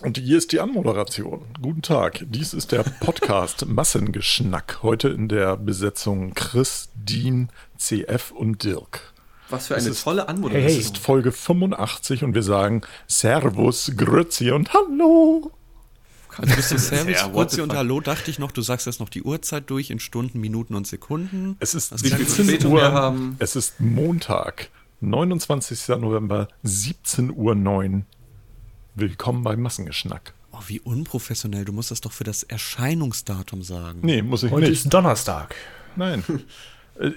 Und hier ist die Anmoderation. Guten Tag. Dies ist der Podcast Massengeschnack. Heute in der Besetzung Chris, Dean, CF und Dirk. Was für eine ist, tolle Anmoderation. Es ist Folge 85 und wir sagen Servus, Grüezi und Hallo. Also bis zu Servus, Grüezi und Hallo dachte ich noch, du sagst jetzt noch die Uhrzeit durch in Stunden, Minuten und Sekunden. Es ist wie viel Verspätung wir haben. Es ist Montag, 29. November, 17.09 Uhr. Willkommen beim Massengeschnack. Oh, wie unprofessionell. Du musst das doch für das Erscheinungsdatum sagen. Nee, muss ich Heute nicht. ist Donnerstag. Nein.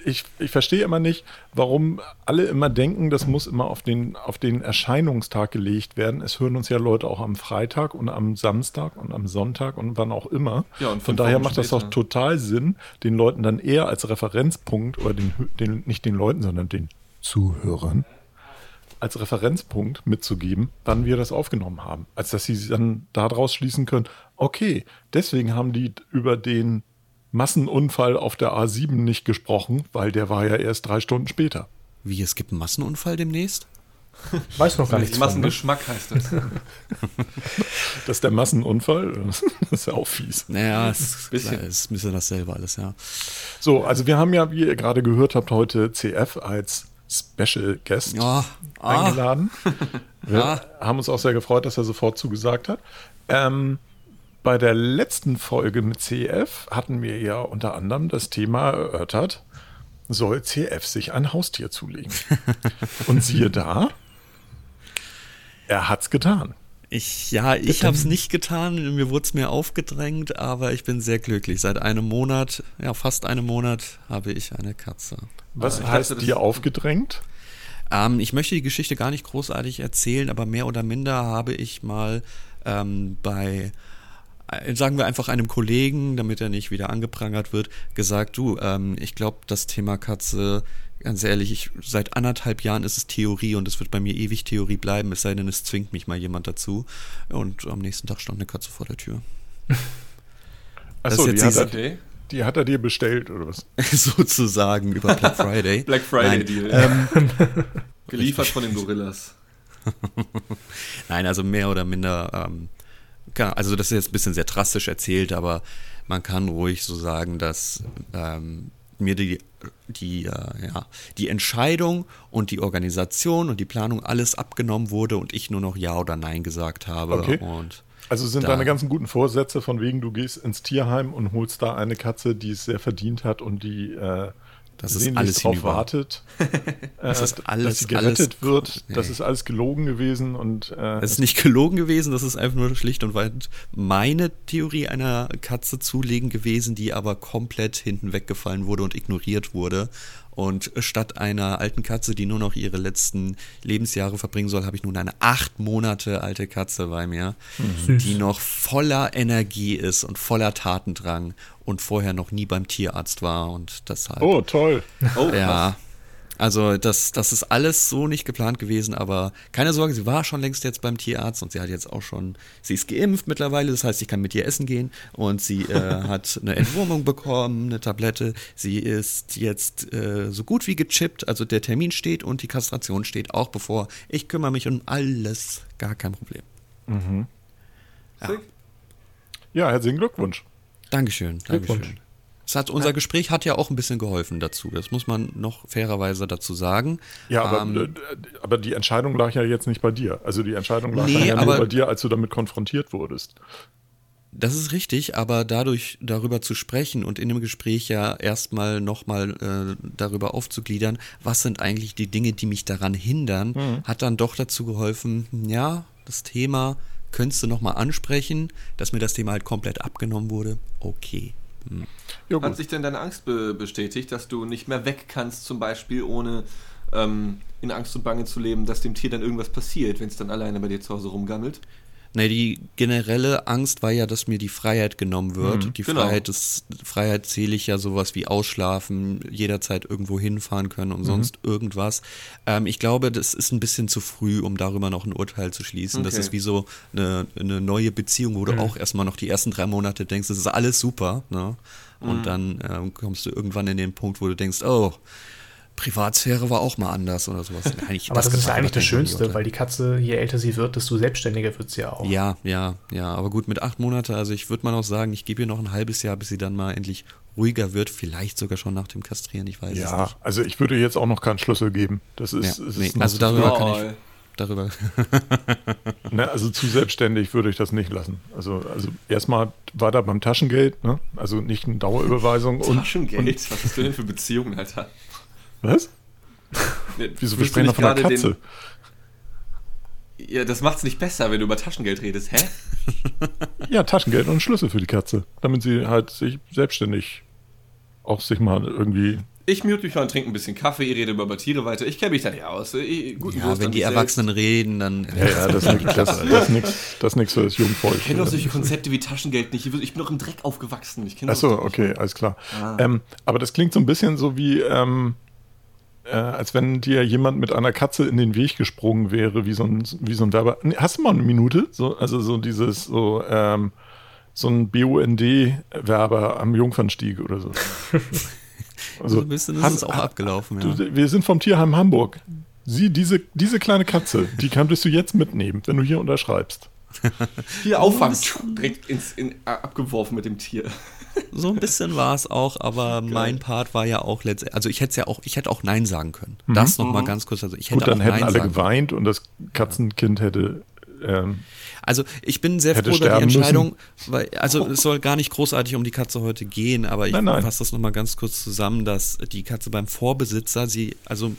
Ich, ich verstehe immer nicht, warum alle immer denken, das muss immer auf den, auf den Erscheinungstag gelegt werden. Es hören uns ja Leute auch am Freitag und am Samstag und am Sonntag und wann auch immer. Ja, und Von daher macht das später. doch total Sinn, den Leuten dann eher als Referenzpunkt oder den, den nicht den Leuten, sondern den Zuhörern als Referenzpunkt mitzugeben, wann wir das aufgenommen haben. Als dass sie dann daraus schließen können, okay, deswegen haben die über den Massenunfall auf der A7 nicht gesprochen, weil der war ja erst drei Stunden später. Wie, es gibt einen Massenunfall demnächst? Weiß noch gar nichts von. Ne? Massengeschmack heißt das. Das ist der Massenunfall, das ist ja auch fies. Naja, Bisschen. es ist ein bisschen dasselbe alles, ja. So, also wir haben ja, wie ihr gerade gehört habt, heute CF als Special Guest Ja, ah, eingeladen. Wir Ah. haben uns auch sehr gefreut, dass er sofort zugesagt hat. Ähm, bei der letzten Folge mit CF hatten wir ja unter anderem das Thema erörtert, soll CF sich ein Haustier zulegen? Und siehe da, er hat's getan. Ich, ja, ich habe es nicht getan, mir wurde es mir aufgedrängt, aber ich bin sehr glücklich. Seit einem Monat, ja, fast einem Monat habe ich eine Katze. Was ich heißt dir aufgedrängt? Ähm, ich möchte die Geschichte gar nicht großartig erzählen, aber mehr oder minder habe ich mal ähm, bei, äh, sagen wir einfach einem Kollegen, damit er nicht wieder angeprangert wird, gesagt, du, ähm, ich glaube, das Thema Katze, ganz ehrlich, ich, seit anderthalb Jahren ist es Theorie und es wird bei mir ewig Theorie bleiben, es sei denn, es zwingt mich mal jemand dazu. Und am nächsten Tag stand eine Katze vor der Tür. Achso, die, hat er- die hat er dir bestellt oder was? Sozusagen über Black Friday. Black Friday Nein, Deal. Ähm, Geliefert von den Gorillas. Nein, also mehr oder minder, ähm, kann- also das ist jetzt ein bisschen sehr drastisch erzählt, aber man kann ruhig so sagen, dass ähm, mir die, die, äh, ja, die Entscheidung und die Organisation und die Planung alles abgenommen wurde und ich nur noch Ja oder Nein gesagt habe. Okay. Und Also sind Da- deine ganzen guten Vorsätze von wegen, du gehst ins Tierheim und holst da eine Katze, die es sehr verdient hat und die äh, Das ist alles drauf hinüber. wartet, äh, Das ist dass alles- sie gerettet alles- wird. nee. Das ist alles gelogen gewesen und äh, es ist nicht gelogen gewesen, das ist einfach nur schlicht und weit meine Theorie einer Katze zulegen gewesen, die aber komplett hinten weggefallen wurde und ignoriert wurde. Und statt einer alten Katze, die nur noch ihre letzten Lebensjahre verbringen soll, habe ich nun eine acht Monate alte Katze bei mir, Süß. die noch voller Energie ist und voller Tatendrang und vorher noch nie beim Tierarzt war und deshalb. oh toll. Oh, Ja, also das, das ist alles so nicht geplant gewesen, aber keine Sorge, sie war schon längst jetzt beim Tierarzt und sie hat jetzt auch schon, sie ist geimpft mittlerweile, das heißt, ich kann mit ihr essen gehen und sie äh, hat eine Entwurmung bekommen, eine Tablette, sie ist jetzt äh, so gut wie gechippt, also der Termin steht und die Kastration steht auch bevor. Ich kümmere mich um alles, gar kein Problem. Ja. Sick. Ja, herzlichen Glückwunsch. Dankeschön, Glückwunsch. Es hat, unser Gespräch hat ja auch ein bisschen geholfen dazu. Das muss man noch fairerweise dazu sagen. Ja, aber, Ähm, äh, aber die Entscheidung lag ja jetzt nicht bei dir. Also die Entscheidung lag Nee, ja nur aber- bei dir, als du damit konfrontiert wurdest. Das ist richtig, aber dadurch darüber zu sprechen und in dem Gespräch ja erstmal nochmal äh, darüber aufzugliedern, was sind eigentlich die Dinge, die mich daran hindern, hat dann doch dazu geholfen, ja, das Thema könntest du nochmal ansprechen, dass mir das Thema halt komplett abgenommen wurde. Okay. Hm. Ja, Hat sich denn deine Angst be bestätigt, dass du nicht mehr weg kannst, zum Beispiel, ohne ähm, in Angst und Bange zu leben, dass dem Tier dann irgendwas passiert, wenn es dann alleine bei dir zu Hause rumgammelt? Ne, die generelle Angst war ja, dass mir die Freiheit genommen wird. die genau. Freiheit ist, Freiheit zähle ich ja sowas wie ausschlafen, jederzeit irgendwo hinfahren können und sonst irgendwas. Ähm, ich glaube, das ist ein bisschen zu früh, um darüber noch ein Urteil zu schließen. Das Okay. ist wie so eine, eine neue Beziehung, wo du auch erstmal noch die ersten drei Monate denkst, das ist alles super, ne? Und dann ähm, kommst du irgendwann in den Punkt, wo du denkst, oh, Privatsphäre war auch mal anders oder sowas. Eigentlich, aber das, das ist ja eigentlich das Schönste, weil die Katze, je älter sie wird, desto selbstständiger wird sie ja auch. Ja, ja, ja. Aber gut, mit acht Monaten, also ich würde mal noch sagen, ich gebe ihr noch ein halbes Jahr, bis sie dann mal endlich ruhiger wird. Vielleicht sogar schon nach dem Kastrieren, ich weiß ja, es nicht. Ja, also ich würde jetzt auch noch keinen Schlüssel geben. Das ist, ja, nee, also darüber kann ich darüber. ne, also zu selbstständig würde ich das nicht lassen. Also, also erstmal weiter beim Taschengeld, ne? also nicht eine Dauerüberweisung. Taschengeld? Und, Was hast du denn für Beziehungen, Alter? Was? Wieso, wir sprechen doch von der Katze. Den, ja, das macht es nicht besser, wenn du über Taschengeld redest, hä? ja, Taschengeld und Schlüssel für die Katze, damit sie halt sich selbstständig auch sich mal irgendwie ich mute mich mal und trinke ein bisschen Kaffee, ihr redet über Tiere weiter. Ich kenne mich da nicht aus. Ich, guten ja, wenn die Erwachsenen selbst. reden, dann. Ja, ja, das ist nichts das, das, das für das Jugendvolk. Ich kenne doch solche Konzepte wie Taschengeld nicht. Ich bin doch im Dreck aufgewachsen. Achso, okay, alles klar. Ah. Ähm, aber das klingt so ein bisschen so wie, ähm, äh, als wenn dir jemand mit einer Katze in den Weg gesprungen wäre, wie so ein, wie so ein Werber. Hast du mal eine Minute? So, also so dieses, so, ähm, so ein BUND-Werber am Jungfernstieg oder so. Also, so ein bisschen ist es auch abgelaufen. Ja. Du, wir sind vom Tierheim Hamburg. Sieh, diese, diese kleine Katze, die könntest du jetzt mitnehmen, wenn du hier unterschreibst. Hier auffangen, direkt ins, in, abgeworfen mit dem Tier. So ein bisschen war es auch, aber Geil. mein Part war ja auch letztendlich, also ich hätte ja auch, ich hätte auch Nein sagen können. Mhm. Das noch mal mhm. ganz kurz. Also ich hätte Gut, dann hätten Nein alle geweint können. und das Katzenkind hätte ähm, also ich bin sehr froh über die Entscheidung, müssen. weil, also es soll gar nicht großartig um die Katze heute gehen, aber ich fasse das nochmal ganz kurz zusammen, dass die Katze beim Vorbesitzer, sie, also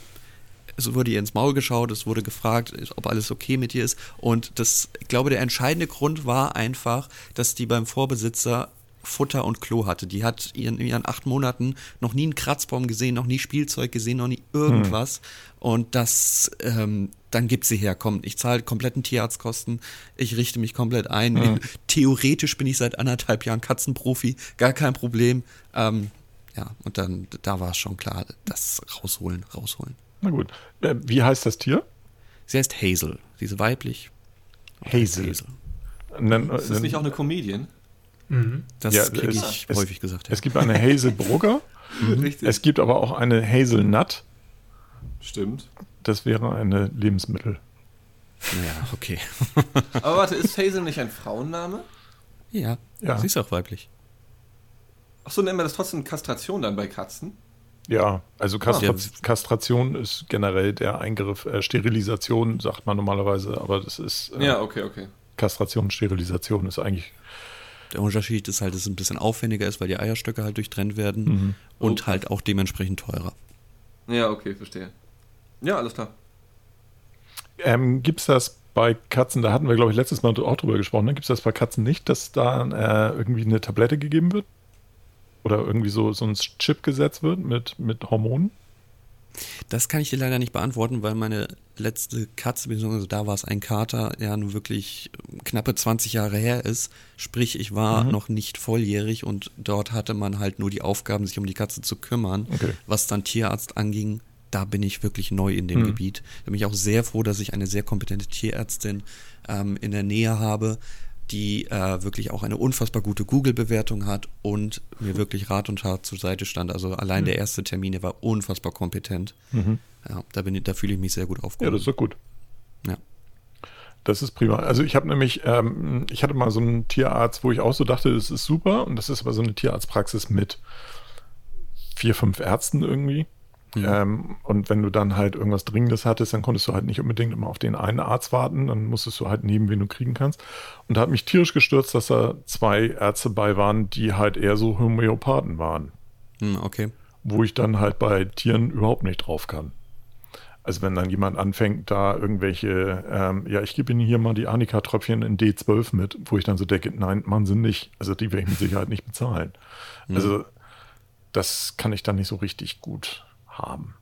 es wurde ihr ins Maul geschaut, es wurde gefragt, ob alles okay mit ihr ist. Und das, ich glaube, der entscheidende Grund war einfach, dass die beim Vorbesitzer Futter und Klo hatte. Die hat in ihren acht Monaten noch nie einen Kratzbaum gesehen, noch nie Spielzeug gesehen, noch nie irgendwas. Hm. Und das, ähm, dann gibt sie her, komm, ich zahle kompletten Tierarztkosten, ich richte mich komplett ein. Hm. Theoretisch bin ich seit anderthalb Jahren Katzenprofi, gar kein Problem. Ähm, ja, und dann, da war es schon klar, das rausholen, rausholen. Na gut. Äh, wie heißt das Tier? Sie heißt Hazel. Sie ist weiblich. Hazel. Hazel. Dann, ist das nicht auch eine Comedian? Mhm. Das ja, kriege ich es, häufig gesagt. Ja. Es gibt eine Hazel Brugger. mhm. Es gibt aber auch eine Hazel Nut. Stimmt. Das wäre eine Lebensmittel. Ja, okay. aber warte, ist Hazel nicht ein Frauenname? Ja, ja. sie ist auch weiblich. Achso, nennen wir das trotzdem Kastration dann bei Katzen? Ja, also Kastra ah. Kastration ist generell der Eingriff, äh, Sterilisation sagt man normalerweise, aber das ist. Äh, ja, okay, okay. Kastration, Sterilisation ist eigentlich der Unterschied ist halt, dass es ein bisschen aufwendiger ist, weil die Eierstöcke halt durchtrennt werden mhm. und okay. halt auch dementsprechend teurer. Ja, okay, verstehe. Ja, alles klar. Ähm, Gibt es das bei Katzen, da hatten wir, glaube ich, letztes Mal auch drüber gesprochen, ne? gibt es das bei Katzen nicht, dass da äh, irgendwie eine Tablette gegeben wird? Oder irgendwie so, so ein Chip gesetzt wird mit, mit Hormonen? Das kann ich dir leider nicht beantworten, weil meine letzte Katze, beziehungsweise da war es ein Kater, ja nun wirklich knappe 20 Jahre her ist. Sprich, ich war mhm. noch nicht volljährig und dort hatte man halt nur die Aufgaben, sich um die Katze zu kümmern. Okay. Was dann Tierarzt anging, da bin ich wirklich neu in dem mhm. Gebiet. Da bin ich auch sehr froh, dass ich eine sehr kompetente Tierärztin ähm, in der Nähe habe, die äh, wirklich auch eine unfassbar gute Google-Bewertung hat und mir wirklich Rat und Tat zur Seite stand. Also allein mhm. der erste Termin, der war unfassbar kompetent. Mhm. Ja, da, bin da fühle ich mich sehr gut aufgehoben. Ja, das ist doch gut. Ja. Das ist prima. Also ich habe nämlich, ähm, ich hatte mal so einen Tierarzt, wo ich auch so dachte, das ist super. Und das ist aber so eine Tierarztpraxis mit vier, fünf Ärzten irgendwie. Ja. Ähm, und wenn du dann halt irgendwas Dringendes hattest, dann konntest du halt nicht unbedingt immer auf den einen Arzt warten, dann musstest du halt nehmen, wen du kriegen kannst. Und da hat mich tierisch gestürzt, dass da zwei Ärzte bei waren, die halt eher so Homöopathen waren. Hm, okay. Wo ich dann halt bei Tieren überhaupt nicht drauf kann. Also wenn dann jemand anfängt, da irgendwelche, ähm, ja, ich gebe Ihnen hier mal die Annika-Tröpfchen in D12 mit, wo ich dann so denke, nein, man sind nicht. Also die werde ich mit Sicherheit nicht bezahlen. Mhm. Also das kann ich dann nicht so richtig gut haben.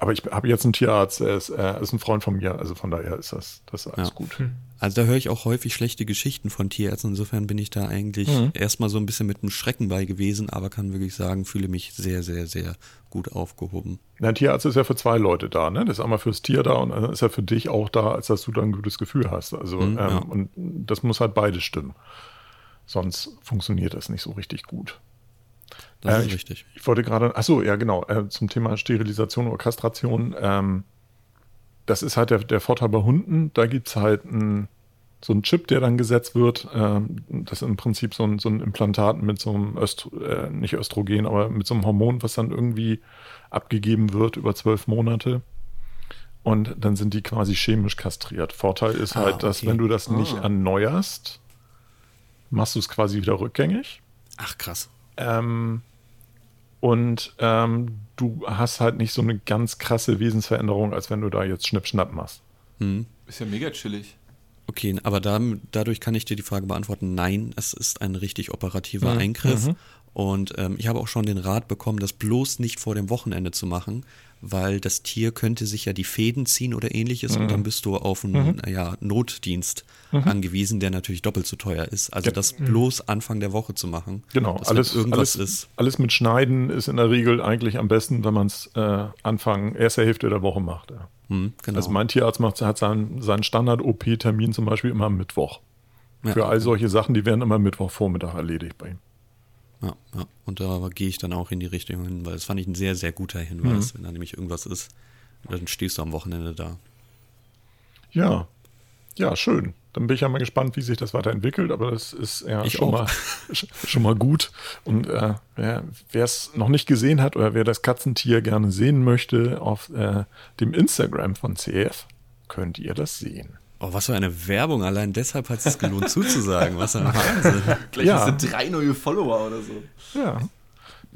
Aber ich habe jetzt einen Tierarzt, er ist, er ist ein Freund von mir, also von daher ist das, das ist alles ja. gut. Hm. Also da höre ich auch häufig schlechte Geschichten von Tierärzten. Insofern bin ich da eigentlich mhm. erstmal so ein bisschen mit einem Schrecken bei gewesen, aber kann wirklich sagen, fühle mich sehr, sehr, sehr gut aufgehoben. Ein Tierarzt ist ja für zwei Leute da, ne? Das ist einmal fürs Tier da und dann ist er für dich auch da, als dass du da ein gutes Gefühl hast. Also mhm, ähm, ja. und das muss halt beides stimmen. Sonst funktioniert das nicht so richtig gut. Das Äh, ist ich- richtig. Ich wollte gerade, ach so, ja genau, äh, zum Thema Sterilisation oder Kastration. Ähm, das ist halt der, der Vorteil bei Hunden. Da gibt es halt ein, so einen Chip, der dann gesetzt wird. Ähm, das ist im Prinzip so ein, so ein Implantat mit so einem, Östro, äh, nicht Östrogen, aber mit so einem Hormon, was dann irgendwie abgegeben wird über zwölf Monate. Und dann sind die quasi chemisch kastriert. Vorteil ist Ah, halt, dass okay. wenn du das nicht Ah. erneuerst, machst du es quasi wieder rückgängig. Ach, krass. Ähm, und ähm, du hast halt nicht so eine ganz krasse Wesensveränderung, als wenn du da jetzt Schnipp-Schnapp machst. Hm. Ist ja mega chillig. Okay, aber da, dadurch kann ich dir die Frage beantworten, nein, es ist ein richtig operativer Mhm, Eingriff. mhm. Und ähm, ich habe auch schon den Rat bekommen, das bloß nicht vor dem Wochenende zu machen, weil das Tier könnte sich ja die Fäden ziehen oder ähnliches und dann bist du auf einen ja, Notdienst angewiesen, der natürlich doppelt so teuer ist. Also Ja. das bloß Anfang der Woche zu machen. Genau, alles, irgendwas alles, ist. alles mit Schneiden ist in der Regel eigentlich am besten, wenn man es äh, Anfang, erste Hälfte der Woche macht. Ja. Hm, genau. Also mein Tierarzt macht, hat seinen, seinen Standard-OP-Termin zum Beispiel immer am Mittwoch. Für all solche Sachen, die werden immer Mittwochvormittag erledigt bei ihm. Ja, ja. Und da gehe ich dann auch in die Richtung hin, weil das fand ich ein sehr, sehr guter Hinweis, Mhm. wenn da nämlich irgendwas ist. Dann stehst du am Wochenende da. Ja, ja, schön. Dann bin ich ja mal gespannt, wie sich das weiterentwickelt, aber das ist ja Ich schon auch. mal, sch- schon mal gut. Und äh, wer es noch nicht gesehen hat oder wer das Katzentier gerne sehen möchte, auf äh, dem Instagram von CF könnt ihr das sehen. Oh, was für eine Werbung. Allein deshalb hat es sich gelohnt zuzusagen. Was ein Wahnsinn. Gleich Ja. hast du drei neue Follower oder so. Ja,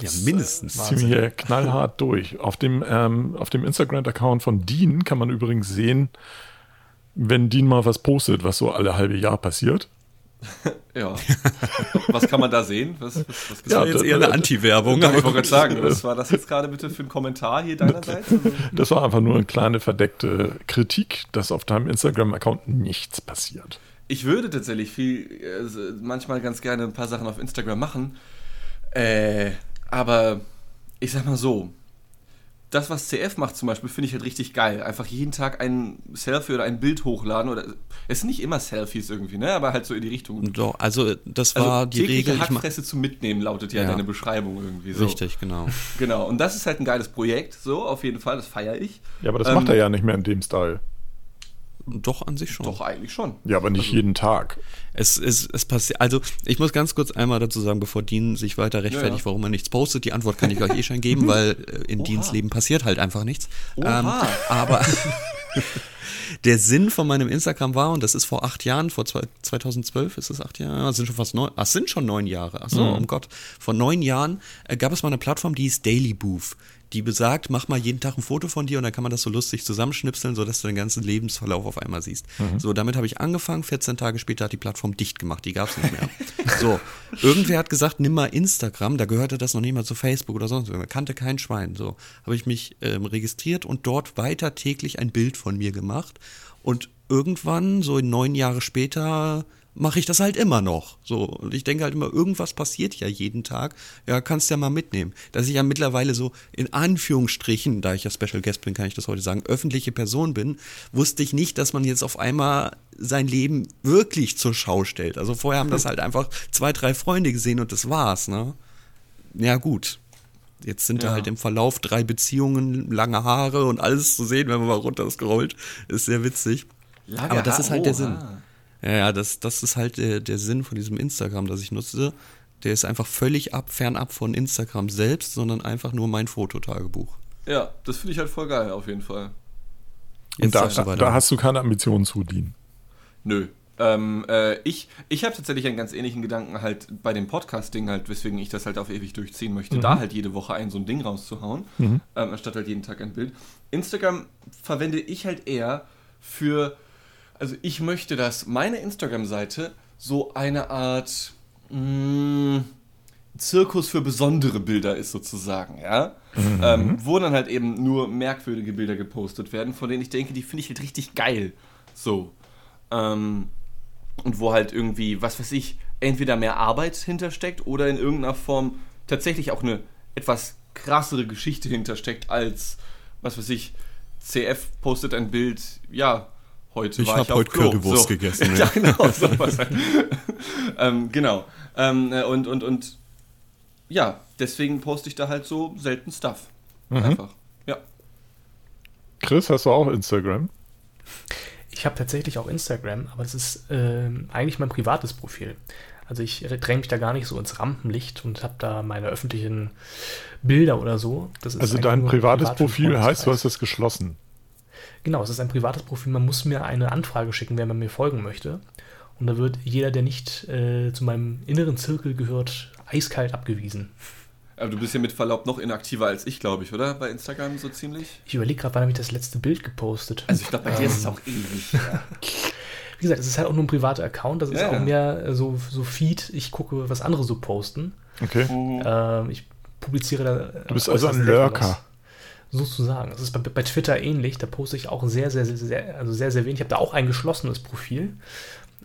Ja, mindestens. ziehen wir hier knallhart durch. Auf dem, ähm, auf dem Instagram-Account von Dean kann man übrigens sehen, wenn Dean mal was postet, was so alle halbe Jahr passiert. Ja. was kann man da sehen? Was, was, was Das war jetzt eher eine Anti-Werbung. ich wollte gerade sagen, was war das jetzt gerade bitte für ein Kommentar hier deinerseits? Also, Das war einfach nur eine kleine verdeckte Kritik, dass auf deinem Instagram-Account nichts passiert. Ich würde tatsächlich viel, äh, manchmal ganz gerne ein paar Sachen auf Instagram machen. Äh, aber ich sag mal so, das, was CF macht zum Beispiel, finde ich halt richtig geil. Einfach jeden Tag ein Selfie oder ein Bild hochladen. Oder es sind nicht immer Selfies irgendwie, ne? Aber halt so in die Richtung. Doch, also das Also war die tägliche Regel. Ma- Hackfresse zum Mitnehmen lautet ja, Ja. deine Beschreibung irgendwie so. Richtig, genau. Genau. Und das ist halt ein geiles Projekt, so auf jeden Fall. Das feiere ich. Ja, aber das Ähm, macht er ja nicht mehr in dem Style. Doch an sich schon. Doch eigentlich schon. Ja, aber nicht jeden Tag. Es, es, es passiert, also ich muss ganz kurz einmal dazu sagen, bevor Dean sich weiter rechtfertigt, Ja, ja. warum er nichts postet. Die Antwort kann ich euch eh schon geben, weil äh, in Oha. Deans Leben passiert halt einfach nichts. Ähm, aber der Sinn von meinem Instagram war, und das ist vor acht Jahren, vor zwei, 2012 ist es acht Jahre, ja, es sind schon fast neun, ach, es sind schon neun Jahre, ach so, um Gott. Vor neun Jahren äh, gab es mal eine Plattform, die ist Daily Booth. Die besagt, mach mal jeden Tag ein Foto von dir und dann kann man das so lustig zusammenschnipseln, sodass du den ganzen Lebensverlauf auf einmal siehst. So, damit habe ich angefangen. 14 Tage später hat die Plattform dicht gemacht. Die gab es nicht mehr. so, irgendwer hat gesagt, nimm mal Instagram. Da gehörte das noch nicht mal zu Facebook oder sonst. Man kannte kein Schwein. So, habe ich mich ähm, registriert und dort weiter täglich ein Bild von mir gemacht. Und irgendwann, so neun Jahre später, mache ich das halt immer noch. So, und ich denke halt immer, irgendwas passiert ja jeden Tag. Ja, kannst ja mal mitnehmen. Dass ich ja mittlerweile so in Anführungsstrichen, da ich ja Special Guest bin, kann ich das heute sagen, öffentliche Person bin, wusste ich nicht, dass man jetzt auf einmal sein Leben wirklich zur Schau stellt. Also vorher haben das halt einfach zwei, drei Freunde gesehen und das war's, ne? Ja, gut. Jetzt sind da Ja. halt im Verlauf drei Beziehungen, lange Haare und alles zu sehen, wenn man mal runter scrollt. Ist sehr witzig. Lange Aber das ist halt der Oha. Ja, ja, das, das ist halt der, der Sinn von diesem Instagram, das ich nutze. Der ist einfach völlig ab, fernab von Instagram selbst, sondern einfach nur mein Fototagebuch. Ja, das finde ich halt voll geil, auf jeden Fall. Und da, da, da hast du keine Ambitionen zu dienen. Nö. Ähm, äh, ich ich habe tatsächlich einen ganz ähnlichen Gedanken halt bei dem Podcast-Ding halt, weswegen ich das halt auf ewig durchziehen möchte, da halt jede Woche ein so ein Ding rauszuhauen, ähm, anstatt halt jeden Tag ein Bild. Instagram verwende ich halt eher für, also ich möchte, dass meine Instagram-Seite so eine Art mh, Zirkus für besondere Bilder ist sozusagen, ja. Ähm, wo dann halt eben nur merkwürdige Bilder gepostet werden, von denen ich denke, die finde ich halt richtig geil. So. Ähm, und wo halt irgendwie, was weiß ich, entweder mehr Arbeit hintersteckt oder in irgendeiner Form tatsächlich auch eine etwas krassere Geschichte hintersteckt als, was weiß ich, CF postet ein Bild, ja, heute Ich war hab ich auf heute Klo. Currywurst so. gegessen, ja, ja. genau, sowas halt. ähm, genau. Ähm, äh, und, und, und ja, deswegen poste ich da halt so selten Stuff. Einfach. Ja. Chris, hast du auch Instagram? Ich habe tatsächlich auch Instagram, aber das ist ähm, eigentlich mein privates Profil. Also ich dränge mich da gar nicht so ins Rampenlicht und habe da meine öffentlichen Bilder oder so. also dein privates Profil heißt, du hast es geschlossen. Genau, es ist ein privates Profil. Man muss mir eine Anfrage schicken, wenn man mir folgen möchte. Und da wird jeder, der nicht äh, zu meinem inneren Zirkel gehört, eiskalt abgewiesen. Aber du bist ja mit Verlaub noch inaktiver als ich, glaube ich, oder? Bei Instagram so ziemlich? Ich überlege gerade, wann habe ich das letzte Bild gepostet. Also ich glaube, bei dir ist es auch ewig. Ja. Wie gesagt, es ist halt auch nur ein privater Account, das ist ja, auch ja. mehr so, so Feed, ich gucke, was andere so posten. Okay. Ähm, ich publiziere da. Du bist also ein Lurker. Sozusagen. Das ist bei, bei, Twitter ähnlich, da poste ich auch sehr, sehr, sehr, sehr, also sehr, sehr wenig. Ich habe da auch ein geschlossenes Profil.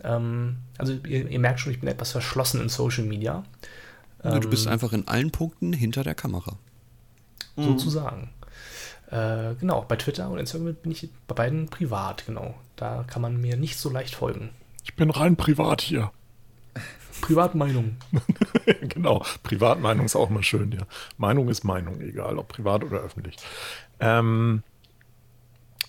Ähm, also ihr, ihr, merkt schon, ich bin etwas verschlossen in Social Media. Ähm, du bist einfach in allen Punkten hinter der Kamera. Sozusagen. Äh, genau, bei Twitter und Instagram bin ich bei beiden privat, genau. Da kann man mir nicht so leicht folgen. Ich bin rein privat hier. Privatmeinung. genau, Privatmeinung ist auch mal schön, ja. Meinung ist Meinung, egal ob privat oder öffentlich. Ähm,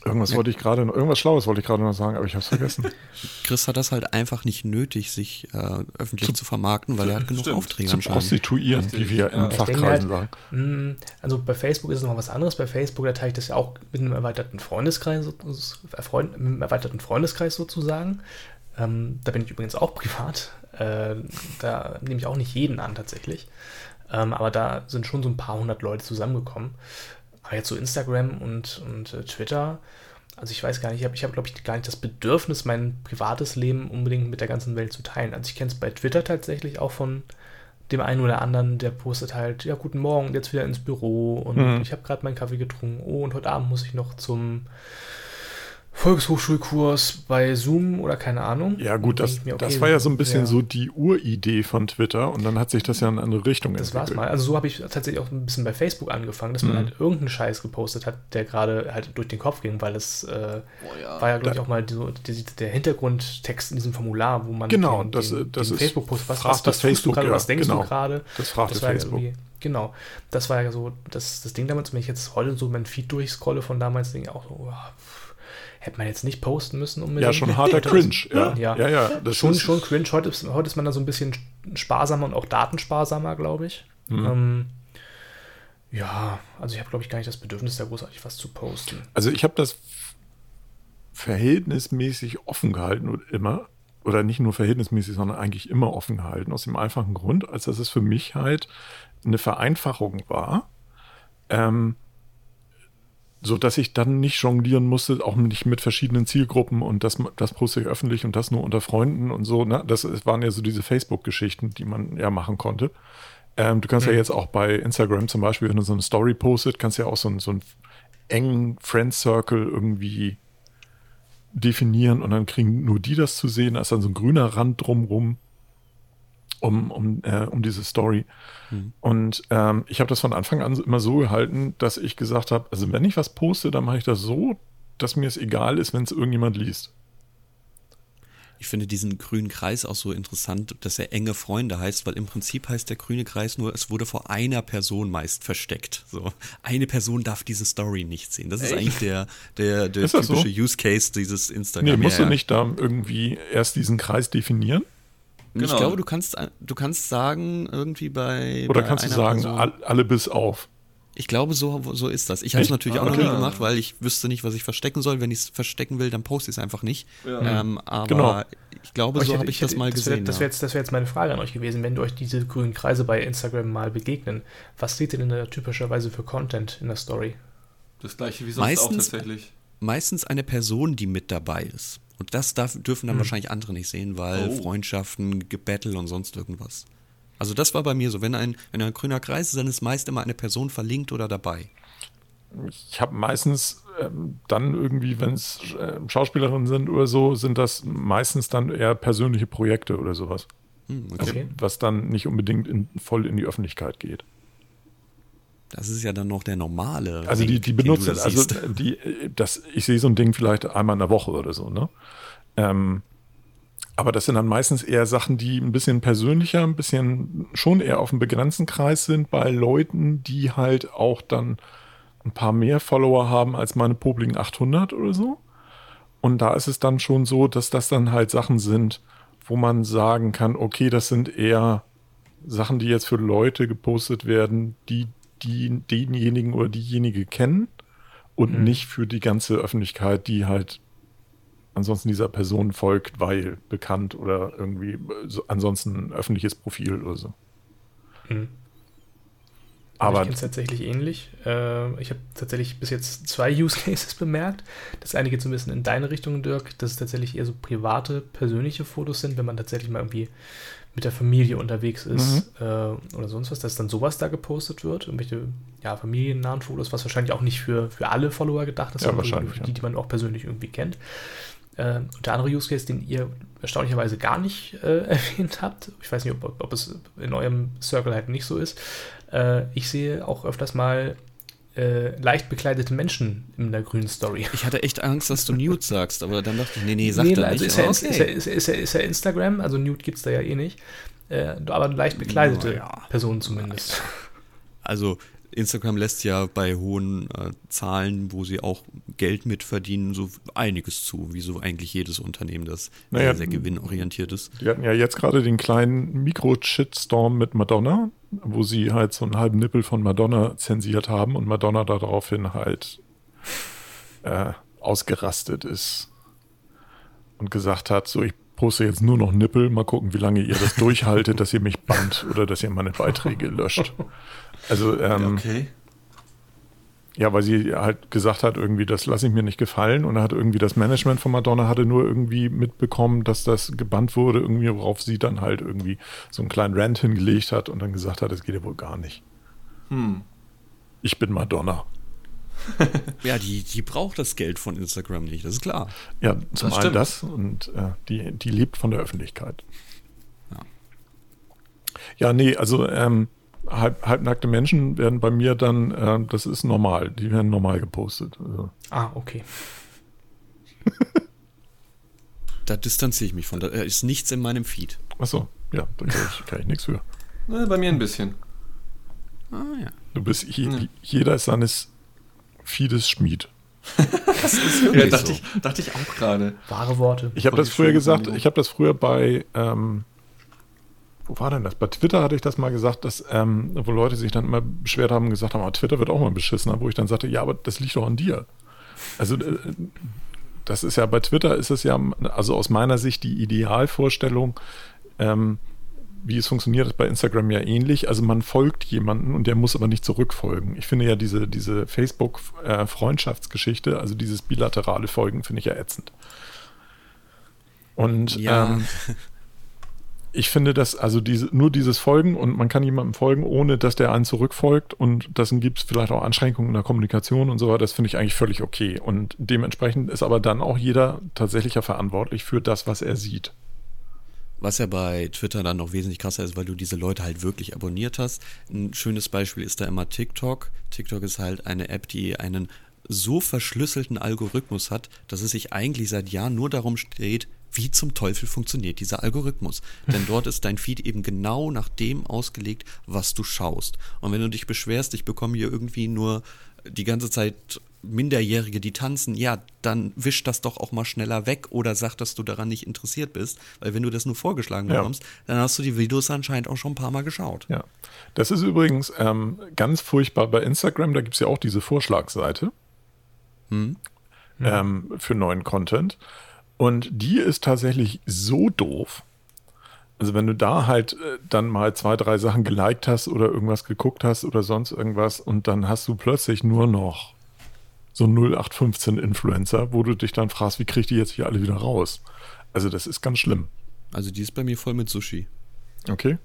Irgendwas ja. wollte ich gerade, irgendwas Schlaues wollte ich gerade noch sagen, aber ich habe es vergessen. Chris hat das halt einfach nicht nötig, sich äh, öffentlich zu, zu, vermarkten, weil er hat genug Stimmt. Aufträge Zu prostituieren, wie wir ja. in Fachkreisen halt, sagen. Hm, also bei Facebook ist es noch was anderes. Bei Facebook, da teile ich das ja auch mit einem erweiterten Freundeskreis, Freund, mit einem erweiterten Freundeskreis sozusagen. Ähm, da bin ich übrigens auch privat. Äh, da nehme ich auch nicht jeden an tatsächlich. Ähm, aber da sind schon so ein paar hundert Leute zusammengekommen. Aber jetzt so Instagram und, und äh, Twitter, also ich weiß gar nicht, ich habe, ich hab, glaube ich, gar nicht das Bedürfnis, mein privates Leben unbedingt mit der ganzen Welt zu teilen. Also ich kenne es bei Twitter tatsächlich auch von dem einen oder anderen, der postet halt, ja, guten Morgen, jetzt wieder ins Büro und mhm. ich habe gerade meinen Kaffee getrunken. Oh, und heute Abend muss ich noch zum Volkshochschulkurs bei Zoom oder keine Ahnung. Ja, gut, das, mir, okay, das war ja so ein bisschen ja. so die Uridee von Twitter und dann hat sich das ja in eine andere Richtung das entwickelt. Das war's mal. Also so habe ich tatsächlich auch ein bisschen bei Facebook angefangen, dass man mhm. halt irgendeinen Scheiß gepostet hat, der gerade halt durch den Kopf ging, weil es äh, oh, ja. war ja, glaube ich, auch mal so, die, der Hintergrundtext in diesem Formular, wo man genau, den, das, den, das den ist Facebook-Post, was, was, was Facebook, du gerade, ja, was denkst genau. du gerade? Das fragt das Facebook. Genau, das war ja so das, das Ding damals, wenn ich jetzt heute so mein Feed durchscrolle von damals, denke ich auch so, oh, hätte man jetzt nicht posten müssen unbedingt. Ja, schon harter Cringe. Ja, ja, ja. ja das schon, ist schon cringe. Heute ist, heute ist man da so ein bisschen sparsamer und auch datensparsamer, glaube ich. Mhm. Ähm, ja, also ich habe, glaube ich, gar nicht das Bedürfnis, da großartig was zu posten. Also ich habe das verhältnismäßig offen gehalten und immer, oder nicht nur verhältnismäßig, sondern eigentlich immer offen gehalten, aus dem einfachen Grund, als dass es für mich halt eine Vereinfachung war. Ähm, so dass ich dann nicht jonglieren musste, auch nicht mit verschiedenen Zielgruppen und das, das poste ich öffentlich und das nur unter Freunden und so. Ne? Das waren ja so diese Facebook-Geschichten, die man ja machen konnte. Ähm, du kannst mhm. ja jetzt auch bei Instagram zum Beispiel, wenn du so eine Story postet, kannst ja auch so, so einen engen Friend Circle irgendwie definieren und dann kriegen nur die das zu sehen. Da ist dann so ein grüner Rand drumrum um, um, äh, um diese Story. Mhm. Und ähm, ich habe das von Anfang an immer so gehalten, dass ich gesagt habe, also wenn ich was poste, dann mache ich das so, dass mir es egal ist, wenn es irgendjemand liest. Ich finde diesen grünen Kreis auch so interessant, dass er enge Freunde heißt, weil im Prinzip heißt der grüne Kreis nur, es wurde vor einer Person meist versteckt. So, eine Person darf diese Story nicht sehen. Das ist Echt? eigentlich der, der, der typische so? Use Case dieses Instagram. Nee, musst ja, du nicht da irgendwie erst diesen Kreis definieren? Genau. Ich glaube, du kannst, du kannst sagen, irgendwie bei. Oder bei kannst du sagen, Person, alle bis auf. Ich glaube, so, so ist das. Ich habe es natürlich ah, auch okay. noch nie gemacht, weil ich wüsste nicht, was ich verstecken soll. Wenn ich es verstecken will, dann poste ich es einfach nicht. Ja. Ähm, aber genau. ich glaube, so habe ich, das mal das gesehen. das wäre jetzt, wär jetzt meine Frage an euch gewesen, wenn du euch diese grünen Kreise bei Instagram mal begegnen. Was seht ihr denn da typischerweise für Content in der Story? Das gleiche wie sonst meistens, auch tatsächlich. Meistens eine Person, die mit dabei ist. Und das darf, dürfen dann hm. wahrscheinlich andere nicht sehen, weil oh. Freundschaften, Gebettel und sonst irgendwas. Also das war bei mir so. Wenn ein, wenn ein grüner Kreis ist, dann ist meist immer eine Person verlinkt oder dabei. Ich habe meistens ähm, dann irgendwie, wenn es äh, Schauspielerinnen sind oder so, sind das meistens dann eher persönliche Projekte oder sowas. Hm, okay. also, was dann nicht unbedingt in, voll in die Öffentlichkeit geht. Das ist ja dann noch der normale. Also die, die benutzen, also die, das, ich sehe so ein Ding vielleicht einmal in der Woche oder so, ne? Ähm, Aber das sind dann meistens eher Sachen, die ein bisschen persönlicher, ein bisschen schon eher auf einem begrenzten Kreis sind bei Leuten, die halt auch dann ein paar mehr Follower haben als meine popligen 800 oder so. Und da ist es dann schon so, dass das dann halt Sachen sind, wo man sagen kann, okay, das sind eher Sachen, die jetzt für Leute gepostet werden, die, die denjenigen oder diejenige kennen und mhm. nicht für die ganze Öffentlichkeit, die halt ansonsten dieser Person folgt, weil bekannt oder irgendwie so, ansonsten öffentliches Profil oder so. Mhm. Aber ich kenne es tatsächlich ähnlich. Äh, ich habe tatsächlich bis jetzt zwei Use Cases bemerkt. Das eine geht so ein bisschen in deine Richtung, Dirk, dass es tatsächlich eher so private, persönliche Fotos sind, wenn man tatsächlich mal irgendwie mit der Familie unterwegs ist mhm. äh, oder sonst was, dass dann sowas da gepostet wird, irgendwelche ja, familiennahen Fotos, was wahrscheinlich auch nicht für, für alle Follower gedacht ist, ja, sondern für die, die man auch persönlich irgendwie kennt. Äh, und der andere Use Case, den ihr erstaunlicherweise gar nicht äh, erwähnt habt, ich weiß nicht, ob, ob, es in eurem Circle halt nicht so ist, äh, ich sehe auch öfters mal äh, leicht bekleidete Menschen in der grünen Story. Ich hatte echt Angst, dass du Nude sagst, aber dann dachte ich, nee, nee, sag nee, da also nicht. Ist ja, okay. ist, ja, ist, ja, ist, ja, ist ja Instagram, also Nude gibt es da ja eh nicht. Äh, aber leicht bekleidete ja. Personen zumindest. Also Instagram lässt ja bei hohen äh, Zahlen, wo sie auch Geld mitverdienen, so einiges zu, wie so eigentlich jedes Unternehmen, das naja, sehr, sehr gewinnorientiert ist. Die hatten ja jetzt gerade den kleinen Mikro-Shitstorm mit Madonna, wo sie halt so einen halben Nippel von Madonna zensiert haben und Madonna daraufhin halt äh, ausgerastet ist und gesagt hat, so ich poste jetzt nur noch Nippel, mal gucken, wie lange ihr das durchhaltet, dass ihr mich bannt oder dass ihr meine Beiträge löscht. Also, ähm, okay. Ja, weil sie halt gesagt hat, irgendwie, das lasse ich mir nicht gefallen. Und hat irgendwie das Management von Madonna hatte nur irgendwie mitbekommen, dass das gebannt wurde, irgendwie, worauf sie dann halt irgendwie so einen kleinen Rant hingelegt hat und dann gesagt hat, das geht ja wohl gar nicht. Hm. Ich bin Madonna. ja, die, die braucht das Geld von Instagram nicht, das ist klar. Ja, zum das einen das und äh, die, die lebt von der Öffentlichkeit. Ja, ja nee, also ähm, halb, halbnackte Menschen werden bei mir dann, äh, das ist normal, die werden normal gepostet. Also. Ah, okay. da distanziere ich mich von. Da ist nichts in meinem Feed. Achso, ja, da kann ich, kann ich nichts für. Na, bei mir ein bisschen. Ah, ja. Du bist, je, ja. jeder ist seines Feedes Schmied. das ist wirklich ja, dachte, so. ich, dachte ich auch gerade. Wahre Worte. Ich habe das früher gesagt, ich habe das früher bei, ähm, wo war denn das? Bei Twitter hatte ich das mal gesagt, dass, ähm, wo Leute sich dann immer beschwert haben und gesagt haben, oh, Twitter wird auch mal beschissen, wo ich dann sagte, ja, aber das liegt doch an dir. Also äh, das ist ja bei Twitter ist es ja, also aus meiner Sicht die Idealvorstellung, ähm, wie es funktioniert, ist bei Instagram ja ähnlich. Also man folgt jemanden und der muss aber nicht zurückfolgen. Ich finde ja diese, diese Facebook-Freundschaftsgeschichte, also dieses bilaterale Folgen, finde ich ja ätzend. Und ja. ähm, ich finde, dass also diese, nur dieses Folgen und man kann jemandem folgen, ohne dass der einen zurückfolgt und das gibt es vielleicht auch Einschränkungen in der Kommunikation und so weiter, das finde ich eigentlich völlig okay. Und dementsprechend ist aber dann auch jeder tatsächlich ja verantwortlich für das, was er sieht. Was ja bei Twitter dann noch wesentlich krasser ist, weil du diese Leute halt wirklich abonniert hast. Ein schönes Beispiel ist da immer TikTok. TikTok ist halt eine App, die einen so verschlüsselten Algorithmus hat, dass es sich eigentlich seit Jahren nur darum steht, wie zum Teufel funktioniert dieser Algorithmus? Denn dort ist dein Feed eben genau nach dem ausgelegt, was du schaust. Und wenn du dich beschwerst, ich bekomme hier irgendwie nur die ganze Zeit Minderjährige, die tanzen, ja, dann wisch das doch auch mal schneller weg oder sag, dass du daran nicht interessiert bist. Weil wenn du das nur vorgeschlagen bekommst, ja. dann hast du die Videos anscheinend auch schon ein paar Mal geschaut. Ja. Das ist übrigens ähm, ganz furchtbar bei Instagram, da gibt es ja auch diese Vorschlagseite hm. ähm, für neuen Content. Und die ist tatsächlich so doof. Also wenn du da halt äh, dann mal zwei, drei Sachen geliked hast oder irgendwas geguckt hast oder sonst irgendwas und dann hast du plötzlich nur noch so 0815 Influencer, wo du dich dann fragst, wie krieg ich die jetzt hier alle wieder raus? Also das ist ganz schlimm. Also die ist bei mir voll mit Sushi. Okay.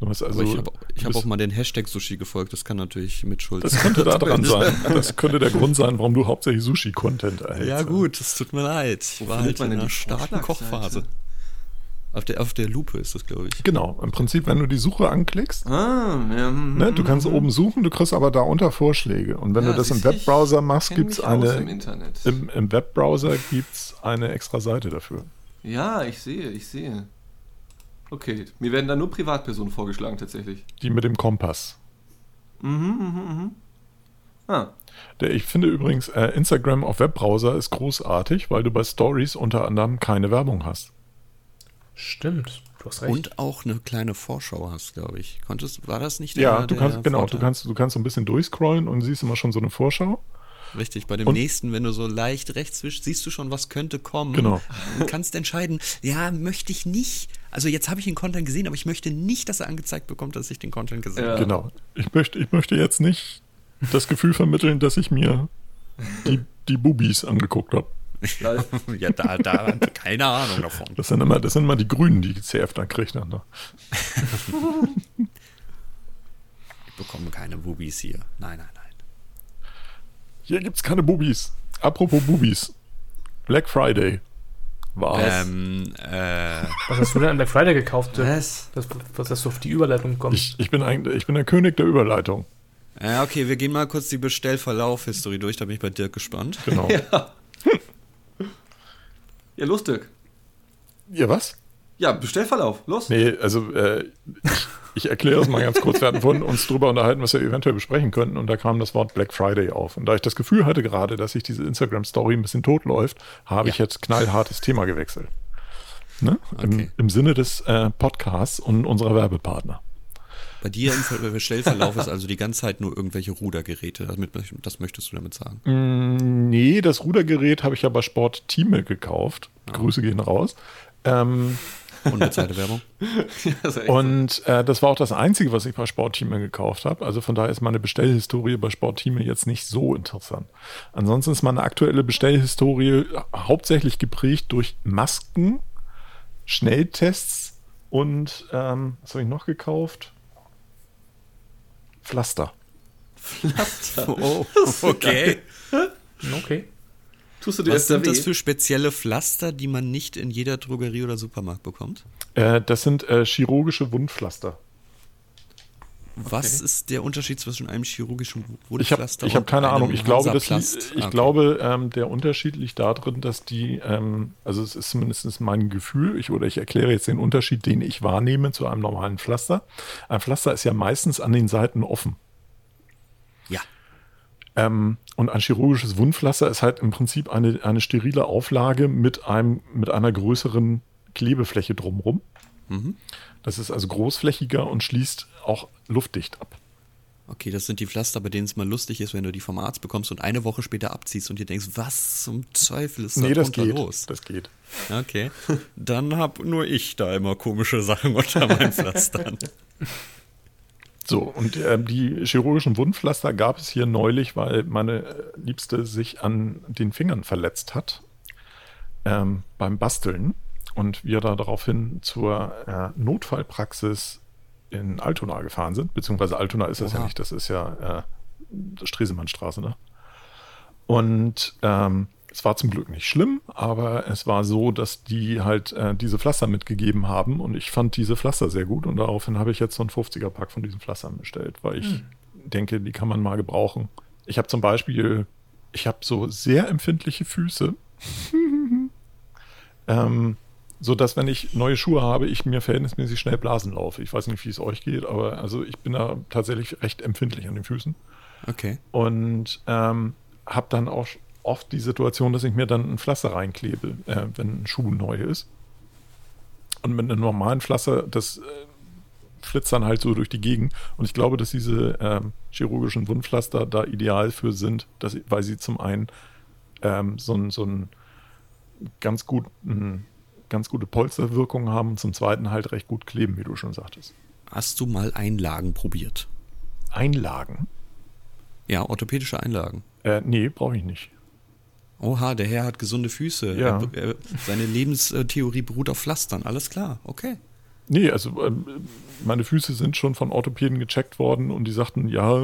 Also, Aber ich habe hab auch mal den Hashtag Sushi gefolgt, das kann natürlich mit Schuld Das könnte da dran sein. Das könnte der Grund sein, warum du hauptsächlich Sushi-Content erhältst. Ja gut, das tut mir leid. Ich war halt in einer starken Kochphase. Auf der, auf der Lupe ist das, glaube ich. Genau, im Prinzip, wenn du die Suche anklickst, ah, ja, ne, du kannst mhm. oben suchen, du kriegst aber darunter Vorschläge. Und wenn ja, du das im Webbrowser machst, gibt es eine. Im, Im, Im Webbrowser gibt es eine extra Seite dafür. Ja, ich sehe, ich sehe. Okay, mir werden da nur Privatpersonen vorgeschlagen tatsächlich. Die mit dem Kompass. Mhm, mhm, mhm. Ah, Der, ich finde übrigens, äh, Instagram auf Webbrowser ist großartig, weil du bei Stories unter anderem keine Werbung hast. Stimmt, du hast recht. Und auch eine kleine Vorschau hast, glaube ich. Konntest, war das nicht Ja, der- du der kannst, genau, du kannst, du kannst so ein bisschen durchscrollen und siehst immer schon so eine Vorschau. Richtig, bei dem Und- nächsten, wenn du so leicht rechts wischst, siehst du schon, was könnte kommen. Genau. Und kannst entscheiden, ja, möchte ich nicht. Also jetzt habe ich den Content gesehen, aber ich möchte nicht, dass er angezeigt bekommt, dass ich den Content gesehen Ja. habe. Genau. Ich möchte, ich möchte jetzt nicht das Gefühl vermitteln, dass ich mir die, die Bubis angeguckt habe. Ja, da, da, keine Ahnung davon. Das sind immer, das sind immer die Grünen, die CF dann kriegt. Dann, ne? Ich bekomme keine Bubis hier. Nein, nein, nein. Hier gibt's keine Bubis. Apropos Bubis. Black Friday war Ähm, äh, Was hast du denn an Black Friday gekauft? Dirk? was? Das, was hast du auf die Überleitung kommt? Ich, ich, bin eigentlich, ich bin der König der Überleitung. ja, okay, wir gehen mal kurz die Bestellverlauf-Historie durch, da bin ich bei Dirk gespannt. Genau. Ja. ja, los, Dirk. Ihr was? Ja, Bestellverlauf, los. Nee, also äh, ich, ich erkläre es mal ganz kurz. Wir hatten vorhin uns drüber unterhalten, was wir eventuell besprechen könnten und da kam das Wort Black Friday auf. Und da ich das Gefühl hatte gerade, dass sich diese Instagram-Story ein bisschen tot läuft, habe ich Ja. jetzt knallhartes Thema gewechselt. Ne? Im, Okay. Im Sinne des äh, Podcasts und unserer Werbepartner. Bei dir im Ver- Bestellverlauf ist also die ganze Zeit nur irgendwelche Rudergeräte. Damit, das möchtest du damit sagen. Mm, Nee, das Rudergerät habe ich ja bei Sport Team gekauft. Grüße gehen raus. Ähm, Unbezahlte Werbung. So. Und äh, das war auch das Einzige, was ich bei Sportteam gekauft habe. Also von daher ist meine Bestellhistorie bei Sportteam jetzt nicht so interessant. Ansonsten ist meine aktuelle Bestellhistorie hauptsächlich geprägt durch Masken, Schnelltests und ähm, was habe ich noch gekauft? Pflaster. Oh, okay. Okay. Tust du dir Was da sind das für spezielle Pflaster, die man nicht in jeder Drogerie oder Supermarkt bekommt? Äh, das sind äh, chirurgische Wundpflaster. Was ist der Unterschied zwischen einem chirurgischen Ich habe Wundpflaster ich hab und keine Ahnung. Ich glaube, Hansaplast? ich okay. glaube, ähm, der Unterschied liegt darin, dass die, ähm, also es ist zumindest mein Gefühl, ich, oder ich erkläre jetzt den Unterschied, den ich wahrnehme zu einem normalen Pflaster. Ein Pflaster ist ja meistens an den Seiten offen. Ja. Ähm, und ein chirurgisches Wundpflaster ist halt im Prinzip eine, eine sterile Auflage mit, einem, mit einer größeren Klebefläche drumherum. Mhm. Das ist also großflächiger und schließt auch luftdicht ab. Okay, das sind die Pflaster, bei denen es mal lustig ist, wenn du die vom Arzt bekommst und eine Woche später abziehst und dir denkst, was zum Teufel ist da Nee, das geht. los? Das geht. Okay. Dann hab nur ich da immer komische Sachen unter meinen Pflastern. So, und äh, die chirurgischen Wundpflaster gab es hier neulich, weil meine Liebste sich an den Fingern verletzt hat ähm, beim Basteln und wir da daraufhin zur äh, Notfallpraxis in Altona gefahren sind, beziehungsweise Altona ist das ja Oha. nicht, das ist ja äh, Stresemannstraße, ne? Und ähm, es war zum Glück nicht schlimm, aber es war so, dass die halt äh, diese Pflaster mitgegeben haben und ich fand diese Pflaster sehr gut und daraufhin habe ich jetzt so einen 50er-Pack von diesen Pflastern bestellt, weil ich denke, die kann man mal gebrauchen. Ich habe zum Beispiel, ich habe so sehr empfindliche Füße, ähm, so dass wenn ich neue Schuhe habe, ich mir verhältnismäßig schnell Blasen laufe. Ich weiß nicht, wie es euch geht, aber also ich bin da tatsächlich recht empfindlich an den Füßen Okay. und ähm, habe dann auch oft die Situation, dass ich mir dann ein Pflaster reinklebe, äh, wenn ein Schuh neu ist. Und mit einem normalen Pflaster, das äh, flitzt dann halt so durch die Gegend. Und ich glaube, dass diese ähm, chirurgischen Wundpflaster da ideal für sind, dass, weil sie zum einen ähm, so ein, so ein ganz, guten, ganz gute Polsterwirkung haben und zum zweiten halt recht gut kleben, wie du schon sagtest. Hast du mal Einlagen probiert? Einlagen? Ja, orthopädische Einlagen. Äh, nee, brauche ich nicht. Oha, der Herr hat gesunde Füße. Ja. Er, er, seine Lebenstheorie beruht auf Pflastern. Alles klar, okay. Nee, also ähm, meine Füße sind schon von Orthopäden gecheckt worden und die sagten, ja,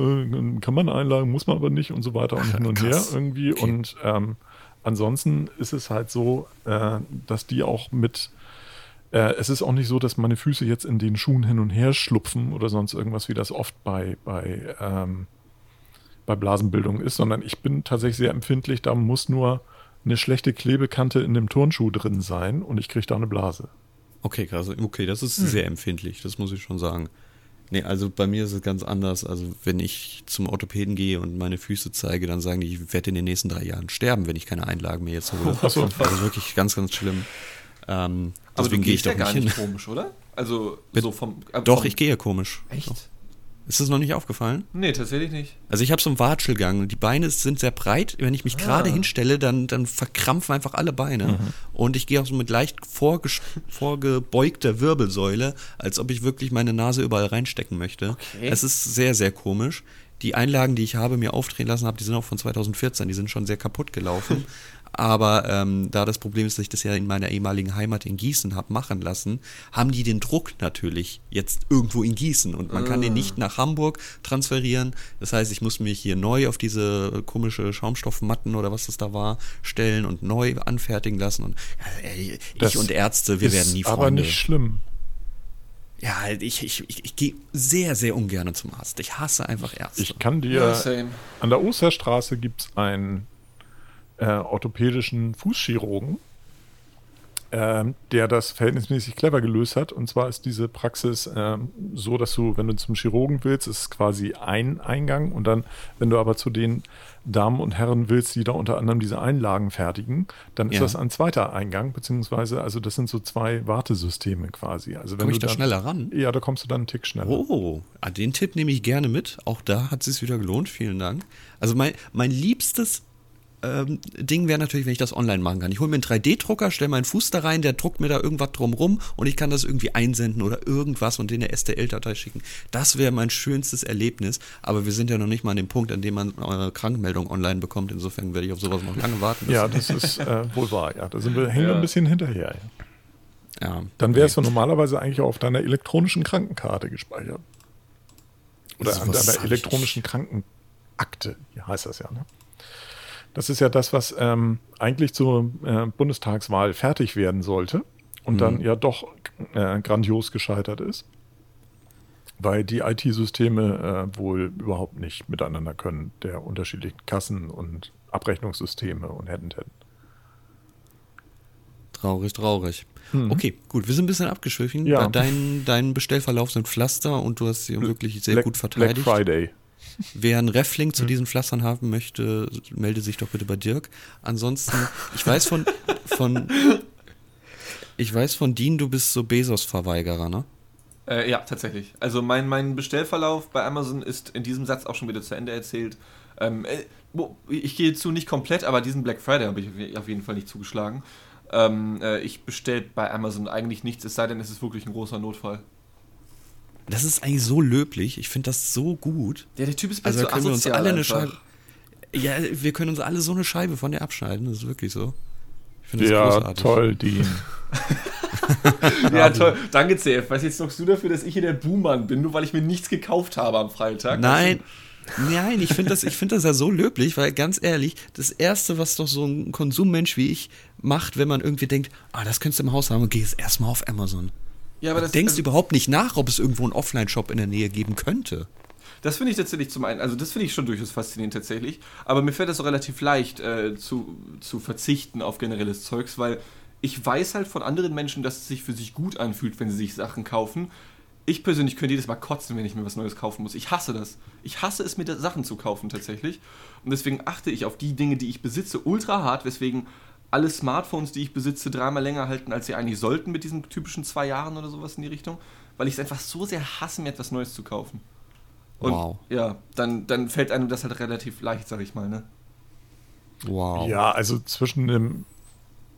kann man einlagen, muss man aber nicht und so weiter und Ach, hin und her krass. irgendwie. Okay. Und ähm, ansonsten ist es halt so, äh, dass die auch mit, äh, es ist auch nicht so, dass meine Füße jetzt in den Schuhen hin und her schlupfen oder sonst irgendwas, wie das oft bei, bei, ähm, bei Blasenbildung ist, sondern ich bin tatsächlich sehr empfindlich, da muss nur eine schlechte Klebekante in dem Turnschuh drin sein und ich kriege da eine Blase. Okay, krass. Okay, das ist hm. sehr empfindlich, das muss ich schon sagen. Nee, also bei mir ist es ganz anders. Also wenn ich zum Orthopäden gehe und meine Füße zeige, dann sagen die, ich werde in den nächsten drei Jahren sterben, wenn ich keine Einlagen mehr jetzt hole. Also wirklich ganz, ganz schlimm. Ähm, deswegen gehe ich doch nicht hin. komisch, oder? Also so vom. Äh, doch, vom ich gehe komisch. Echt? Ist das noch nicht aufgefallen? Nee, tatsächlich nicht. Also ich habe so einen Watschelgang und die Beine sind sehr breit. Wenn ich mich ah. gerade hinstelle, dann, dann verkrampfen einfach alle Beine. Mhm. Und ich gehe auch so mit leicht vorge vorgebeugter Wirbelsäule, als ob ich wirklich meine Nase überall reinstecken möchte. Okay. Es ist sehr, sehr komisch. Die Einlagen, die ich habe, mir aufdrehen lassen habe, die sind auch von 2014, die sind schon sehr kaputt gelaufen. Aber ähm, da das Problem ist, dass ich das ja in meiner ehemaligen Heimat in Gießen habe machen lassen, haben die den Druck natürlich jetzt irgendwo in Gießen und man kann den ah. nicht nach Hamburg transferieren. Das heißt, ich muss mich hier neu auf diese komische Schaumstoffmatten oder was das da war stellen und neu anfertigen lassen. Und äh, ich und Ärzte, wir werden nie Freunde. Aber nicht schlimm. Ja, ich, ich, ich, ich gehe sehr, sehr ungern zum Arzt. Ich hasse einfach Ärzte. Ich kann dir, ja, an der Osterstraße gibt es ein äh, orthopädischen Fußchirurgen, äh, der das verhältnismäßig clever gelöst hat. Und zwar ist diese Praxis äh, so, dass du, wenn du zum Chirurgen willst, ist quasi ein Eingang und dann, wenn du aber zu den Damen und Herren willst, die da unter anderem diese Einlagen fertigen, dann ist ja. das ein zweiter Eingang, beziehungsweise, also das sind so zwei Wartesysteme quasi. Also wenn Komm ich da dann, schneller ran? Ja, da kommst du dann einen Tick schneller. Oh, ah, den Tipp nehme ich gerne mit. Auch da hat es sich wieder gelohnt. Vielen Dank. Also mein, mein liebstes ähm, Ding wäre natürlich, wenn ich das online machen kann. Ich hole mir einen 3D-Drucker, stelle meinen Fuß da rein, der druckt mir da irgendwas drumrum und ich kann das irgendwie einsenden oder irgendwas und den eine STL-Datei schicken. Das wäre mein schönstes Erlebnis, aber wir sind ja noch nicht mal an dem Punkt, an dem man eine Krankmeldung online bekommt. Insofern werde ich auf sowas noch lange warten. Ja, das ist äh, wohl wahr. Ja, da sind wir, hängen wir ein bisschen hinterher. Ja. Dann wäre es ja normalerweise eigentlich auch auf deiner elektronischen Krankenkarte gespeichert. Oder an deiner elektronischen Krankenakte, heißt das ja, ne? Das ist ja das, was ähm, eigentlich zur äh, Bundestagswahl fertig werden sollte und mhm. dann ja doch äh, grandios gescheitert ist, weil die IT-Systeme äh, wohl überhaupt nicht miteinander können, der unterschiedlichen Kassen und Abrechnungssysteme und hätten hätten. Traurig, traurig. Mhm. Okay, gut, wir sind ein bisschen abgeschwiffen. Ja. Dein, dein Bestellverlauf sind Pflaster und du hast sie wirklich sehr Black, gut verteidigt. Black Friday. Wer einen Refling zu diesen Pflastern haben möchte, melde sich doch bitte bei Dirk. Ansonsten, ich weiß von, von ich weiß von Dean, du bist so Bezos-Verweigerer, ne? Äh, ja, tatsächlich. Also mein, mein Bestellverlauf bei Amazon ist in diesem Satz auch schon wieder zu Ende erzählt. Ähm, äh, ich gehe zu nicht komplett, aber diesen Black Friday habe ich auf jeden Fall nicht zugeschlagen. Ähm, äh, ich bestelle bei Amazon eigentlich nichts, es sei denn, es ist wirklich ein großer Notfall. Das ist eigentlich so löblich. Ich finde das so gut. Ja, der Typ ist also so können wir uns alle eine Scheibe. Ja, wir können uns alle so eine Scheibe von der abschneiden. Das ist wirklich so. Ich finde das ja, großartig. toll, Dean. ja, toll. Danke, CF. Was jetzt sorgst du dafür, dass ich hier der Buhmann bin, nur weil ich mir nichts gekauft habe am Freitag? Nein. Nein, ich finde das, find das ja so löblich, weil ganz ehrlich, das Erste, was doch so ein Konsummensch wie ich macht, wenn man irgendwie denkt, ah, das könntest du im Haus haben, geh jetzt erstmal auf Amazon. Ja, aber das, du denkst also, überhaupt nicht nach, ob es irgendwo einen Offline-Shop in der Nähe geben könnte. Das finde ich tatsächlich zum einen, also das finde ich schon durchaus faszinierend tatsächlich, aber mir fällt es auch relativ leicht äh, zu, zu verzichten auf generelles Zeugs, weil ich weiß halt von anderen Menschen, dass es sich für sich gut anfühlt, wenn sie sich Sachen kaufen. Ich persönlich könnte jedes Mal kotzen, wenn ich mir was Neues kaufen muss. Ich hasse das. Ich hasse es, mir Sachen zu kaufen tatsächlich. Und deswegen achte ich auf die Dinge, die ich besitze, ultra hart, weswegen alle Smartphones, die ich besitze, dreimal länger halten, als sie eigentlich sollten mit diesen typischen zwei Jahren oder sowas in die Richtung, weil ich es einfach so sehr hasse, mir etwas Neues zu kaufen. Und wow. ja, dann, dann fällt einem das halt relativ leicht, sag ich mal, ne? Wow. Ja, also zwischen dem,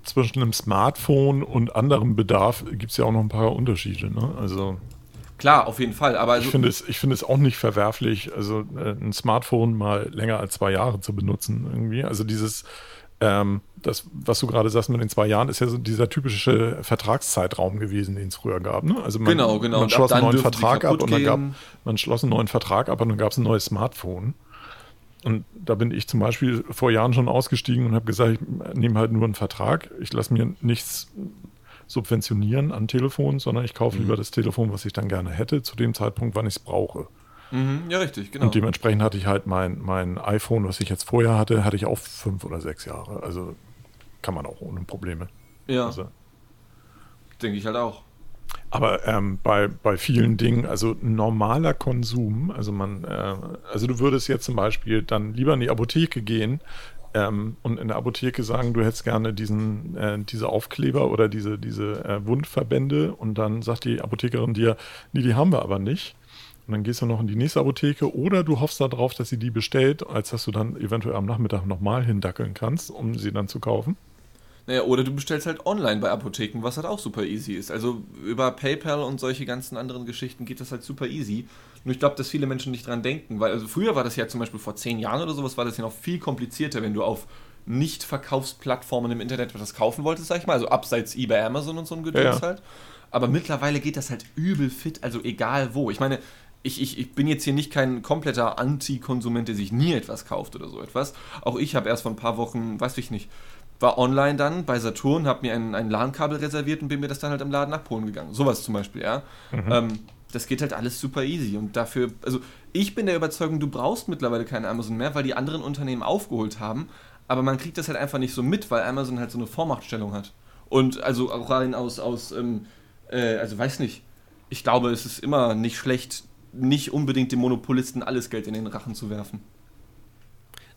zwischen einem Smartphone und anderem Bedarf gibt es ja auch noch ein paar Unterschiede, ne? Also. Klar, auf jeden Fall. Aber also ich finde es, find es auch nicht verwerflich, also äh, ein Smartphone mal länger als zwei Jahre zu benutzen irgendwie. Also dieses, ähm, das, was du gerade sagst mit den zwei Jahren, ist ja so dieser typische Vertragszeitraum gewesen, den es früher gab. Ne? Also man, genau, genau. man schloss einen neuen Vertrag ab und dann gab man schloss einen neuen Vertrag ab und dann gab es ein neues Smartphone. Und da bin ich zum Beispiel vor Jahren schon ausgestiegen und habe gesagt, ich nehme halt nur einen Vertrag. Ich lasse mir nichts subventionieren an Telefon, sondern ich kaufe mhm. lieber das Telefon, was ich dann gerne hätte, zu dem Zeitpunkt, wann ich es brauche. Mhm, ja, richtig, genau. Und dementsprechend hatte ich halt mein, mein iPhone, was ich jetzt vorher hatte, hatte ich auch fünf oder sechs Jahre. Also kann man auch ohne Probleme. Ja. Also, Denke ich halt auch. aber ähm, bei, bei vielen Dingen, also normaler Konsum, also man, äh, also du würdest jetzt zum Beispiel dann lieber in die Apotheke gehen ähm, und in der Apotheke sagen, du hättest gerne diesen, äh, diese Aufkleber oder diese, diese äh, Wundverbände und dann sagt die Apothekerin dir, nee, die haben wir aber nicht. Und dann gehst du noch in die nächste Apotheke oder du hoffst darauf, dass sie die bestellt, als dass du dann eventuell am Nachmittag nochmal hindackeln kannst, um sie dann zu kaufen. Naja, oder du bestellst halt online bei Apotheken, was halt auch super easy ist. Also über PayPal und solche ganzen anderen Geschichten geht das halt super easy. Nur ich glaube, dass viele Menschen nicht dran denken, weil also früher war das ja zum Beispiel vor zehn Jahren oder sowas, war das ja noch viel komplizierter, wenn du auf Nicht-Verkaufsplattformen im Internet was kaufen wolltest, sag ich mal, also abseits eBay, Amazon und so ein Gedöns Ja, ja. halt. Aber mittlerweile geht das halt übel fit, also egal wo. Ich meine, ich, ich, ich bin jetzt hier nicht kein kompletter Anti-Konsument, der sich nie etwas kauft oder so etwas. Auch ich habe erst vor ein paar Wochen, weiß ich nicht, war online dann bei Saturn, habe mir ein, ein LAN-Kabel reserviert und bin mir das dann halt im Laden abholen gegangen. Sowas zum Beispiel, ja. Ähm, das geht halt alles super easy und dafür, also ich bin der Überzeugung, du brauchst mittlerweile keine Amazon mehr, weil die anderen Unternehmen aufgeholt haben, aber man kriegt das halt einfach nicht so mit, weil Amazon halt so eine Vormachtstellung hat. Und also auch rein aus, aus ähm, äh, also weiß nicht, ich glaube, es ist immer nicht schlecht, nicht unbedingt dem Monopolisten alles Geld in den Rachen zu werfen.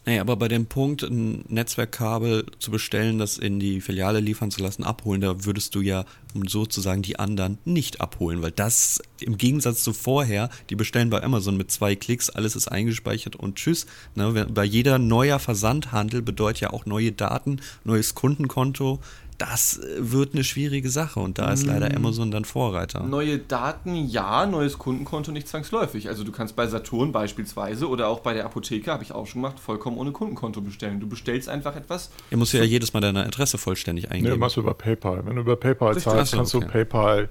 Naja, aber bei dem Punkt, ein Netzwerkkabel zu bestellen, das in die Filiale liefern zu lassen, abholen, da würdest du ja um sozusagen die anderen nicht abholen, weil das im Gegensatz zu vorher, die bestellen bei Amazon mit zwei Klicks, alles ist eingespeichert und tschüss. Ne, bei jeder neuer Versandhandel bedeutet ja auch neue Daten, neues Kundenkonto. Das äh, wird eine schwierige Sache und da ist leider Amazon dann Vorreiter. Neue Daten, ja, neues Kundenkonto nicht zwangsläufig. Also du kannst bei Saturn beispielsweise oder auch bei der Apotheke, habe ich auch schon gemacht, vollkommen ohne Kundenkonto bestellen. Du bestellst einfach etwas. Ihr musst ja jedes Mal deine Adresse vollständig Nee, eingeben. machst du über PayPal. Wenn du über PayPal Richtig. zahlst, kannst du okay. PayPal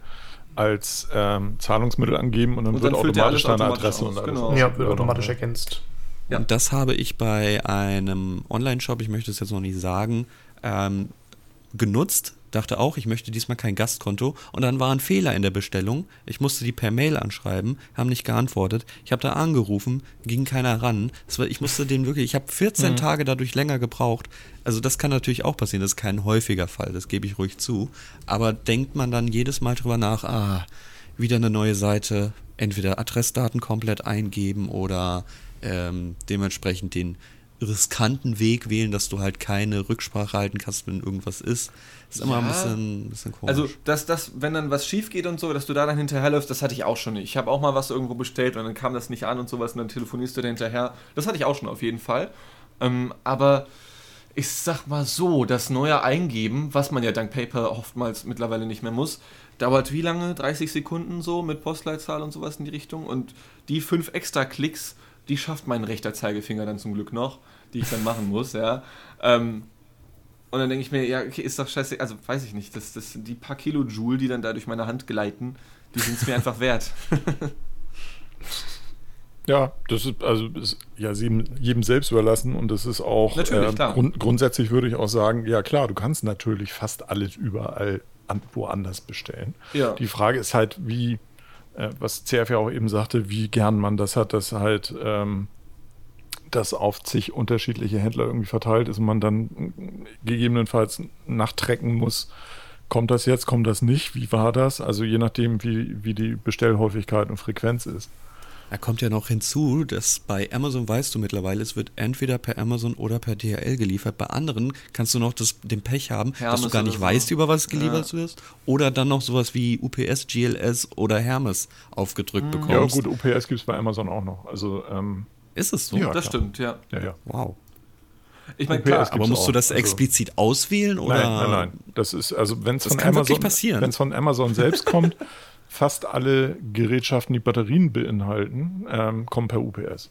als ähm, Zahlungsmittel angeben und dann Und wird dann automatisch deine Adresse aus, und alles. genau. Ja, wird automatisch ergänzt. Ja. Und das habe ich bei einem Online-Shop, ich möchte es jetzt noch nicht sagen, ähm, genutzt. Dachte auch, ich möchte diesmal kein Gastkonto. Und dann war ein Fehler in der Bestellung. Ich musste die per Mail anschreiben, haben nicht geantwortet. Ich habe da angerufen, ging keiner ran. War, ich musste den wirklich, ich habe 14 Tage dadurch länger gebraucht. Also das kann natürlich auch passieren. Das ist kein häufiger Fall, das gebe ich ruhig zu. Aber denkt man dann jedes Mal drüber nach, ah, wieder eine neue Seite, entweder Adressdaten komplett eingeben oder ähm, dementsprechend den riskanten Weg wählen, dass du halt keine Rücksprache halten kannst, wenn irgendwas ist. ist immer ein Ja. bisschen, ein bisschen komisch. Also, dass das, wenn dann was schief geht und so, dass du da dann hinterherläufst, das hatte ich auch schon. Ich habe auch mal was irgendwo bestellt und dann kam das nicht an und sowas und dann telefonierst du da hinterher. Das hatte ich auch schon auf jeden Fall. Ähm, aber ich sag mal so, das neue Eingeben, was man ja dank PayPal oftmals mittlerweile nicht mehr muss, dauert wie lange? 30 Sekunden so mit Postleitzahl und sowas in die Richtung. Und die fünf extra Klicks, die schafft mein rechter Zeigefinger dann zum Glück noch, die ich dann machen muss, ja. Ähm, und dann denke ich mir, ja, okay, ist doch scheiße, also weiß ich nicht, das, das, die paar Kilojoule, die dann da durch meine Hand gleiten, die sind es mir einfach wert. Ja, das ist also ist ja jedem, jedem selbst überlassen und das ist auch Natürlich, klar. grund, grundsätzlich würde ich auch sagen, ja klar, du kannst natürlich fast alles überall an, woanders bestellen. Ja. Die Frage ist halt, wie, äh, was CF ja auch eben sagte, wie gern man das hat, dass halt ähm, das auf zig unterschiedliche Händler irgendwie verteilt ist und man dann gegebenenfalls nachtrecken muss, kommt das jetzt, kommt das nicht, wie war das? Also je nachdem, wie, wie die Bestellhäufigkeit und Frequenz ist. Da kommt ja noch hinzu, dass bei Amazon weißt du mittlerweile, es wird entweder per Amazon oder per DHL geliefert. Bei anderen kannst du noch das, den Pech haben, dass Hermes du gar nicht so. weißt, über was geliefert wirst. Oder dann noch sowas wie UPS, GLS oder Hermes aufgedrückt bekommst. Ja, gut, UPS gibt es bei Amazon auch noch. Also, ähm, Ist es so? Ja. das klar. stimmt, ja. ja, ja. Wow. Ich meine, klar, Aber musst auch. du das Also- explizit auswählen oder? Nein, nein, nein. Das ist, also wenn es von kann wirklich Amazon passieren. Wenn es von Amazon selbst kommt, fast alle Gerätschaften, die Batterien beinhalten, ähm, kommen per UPS.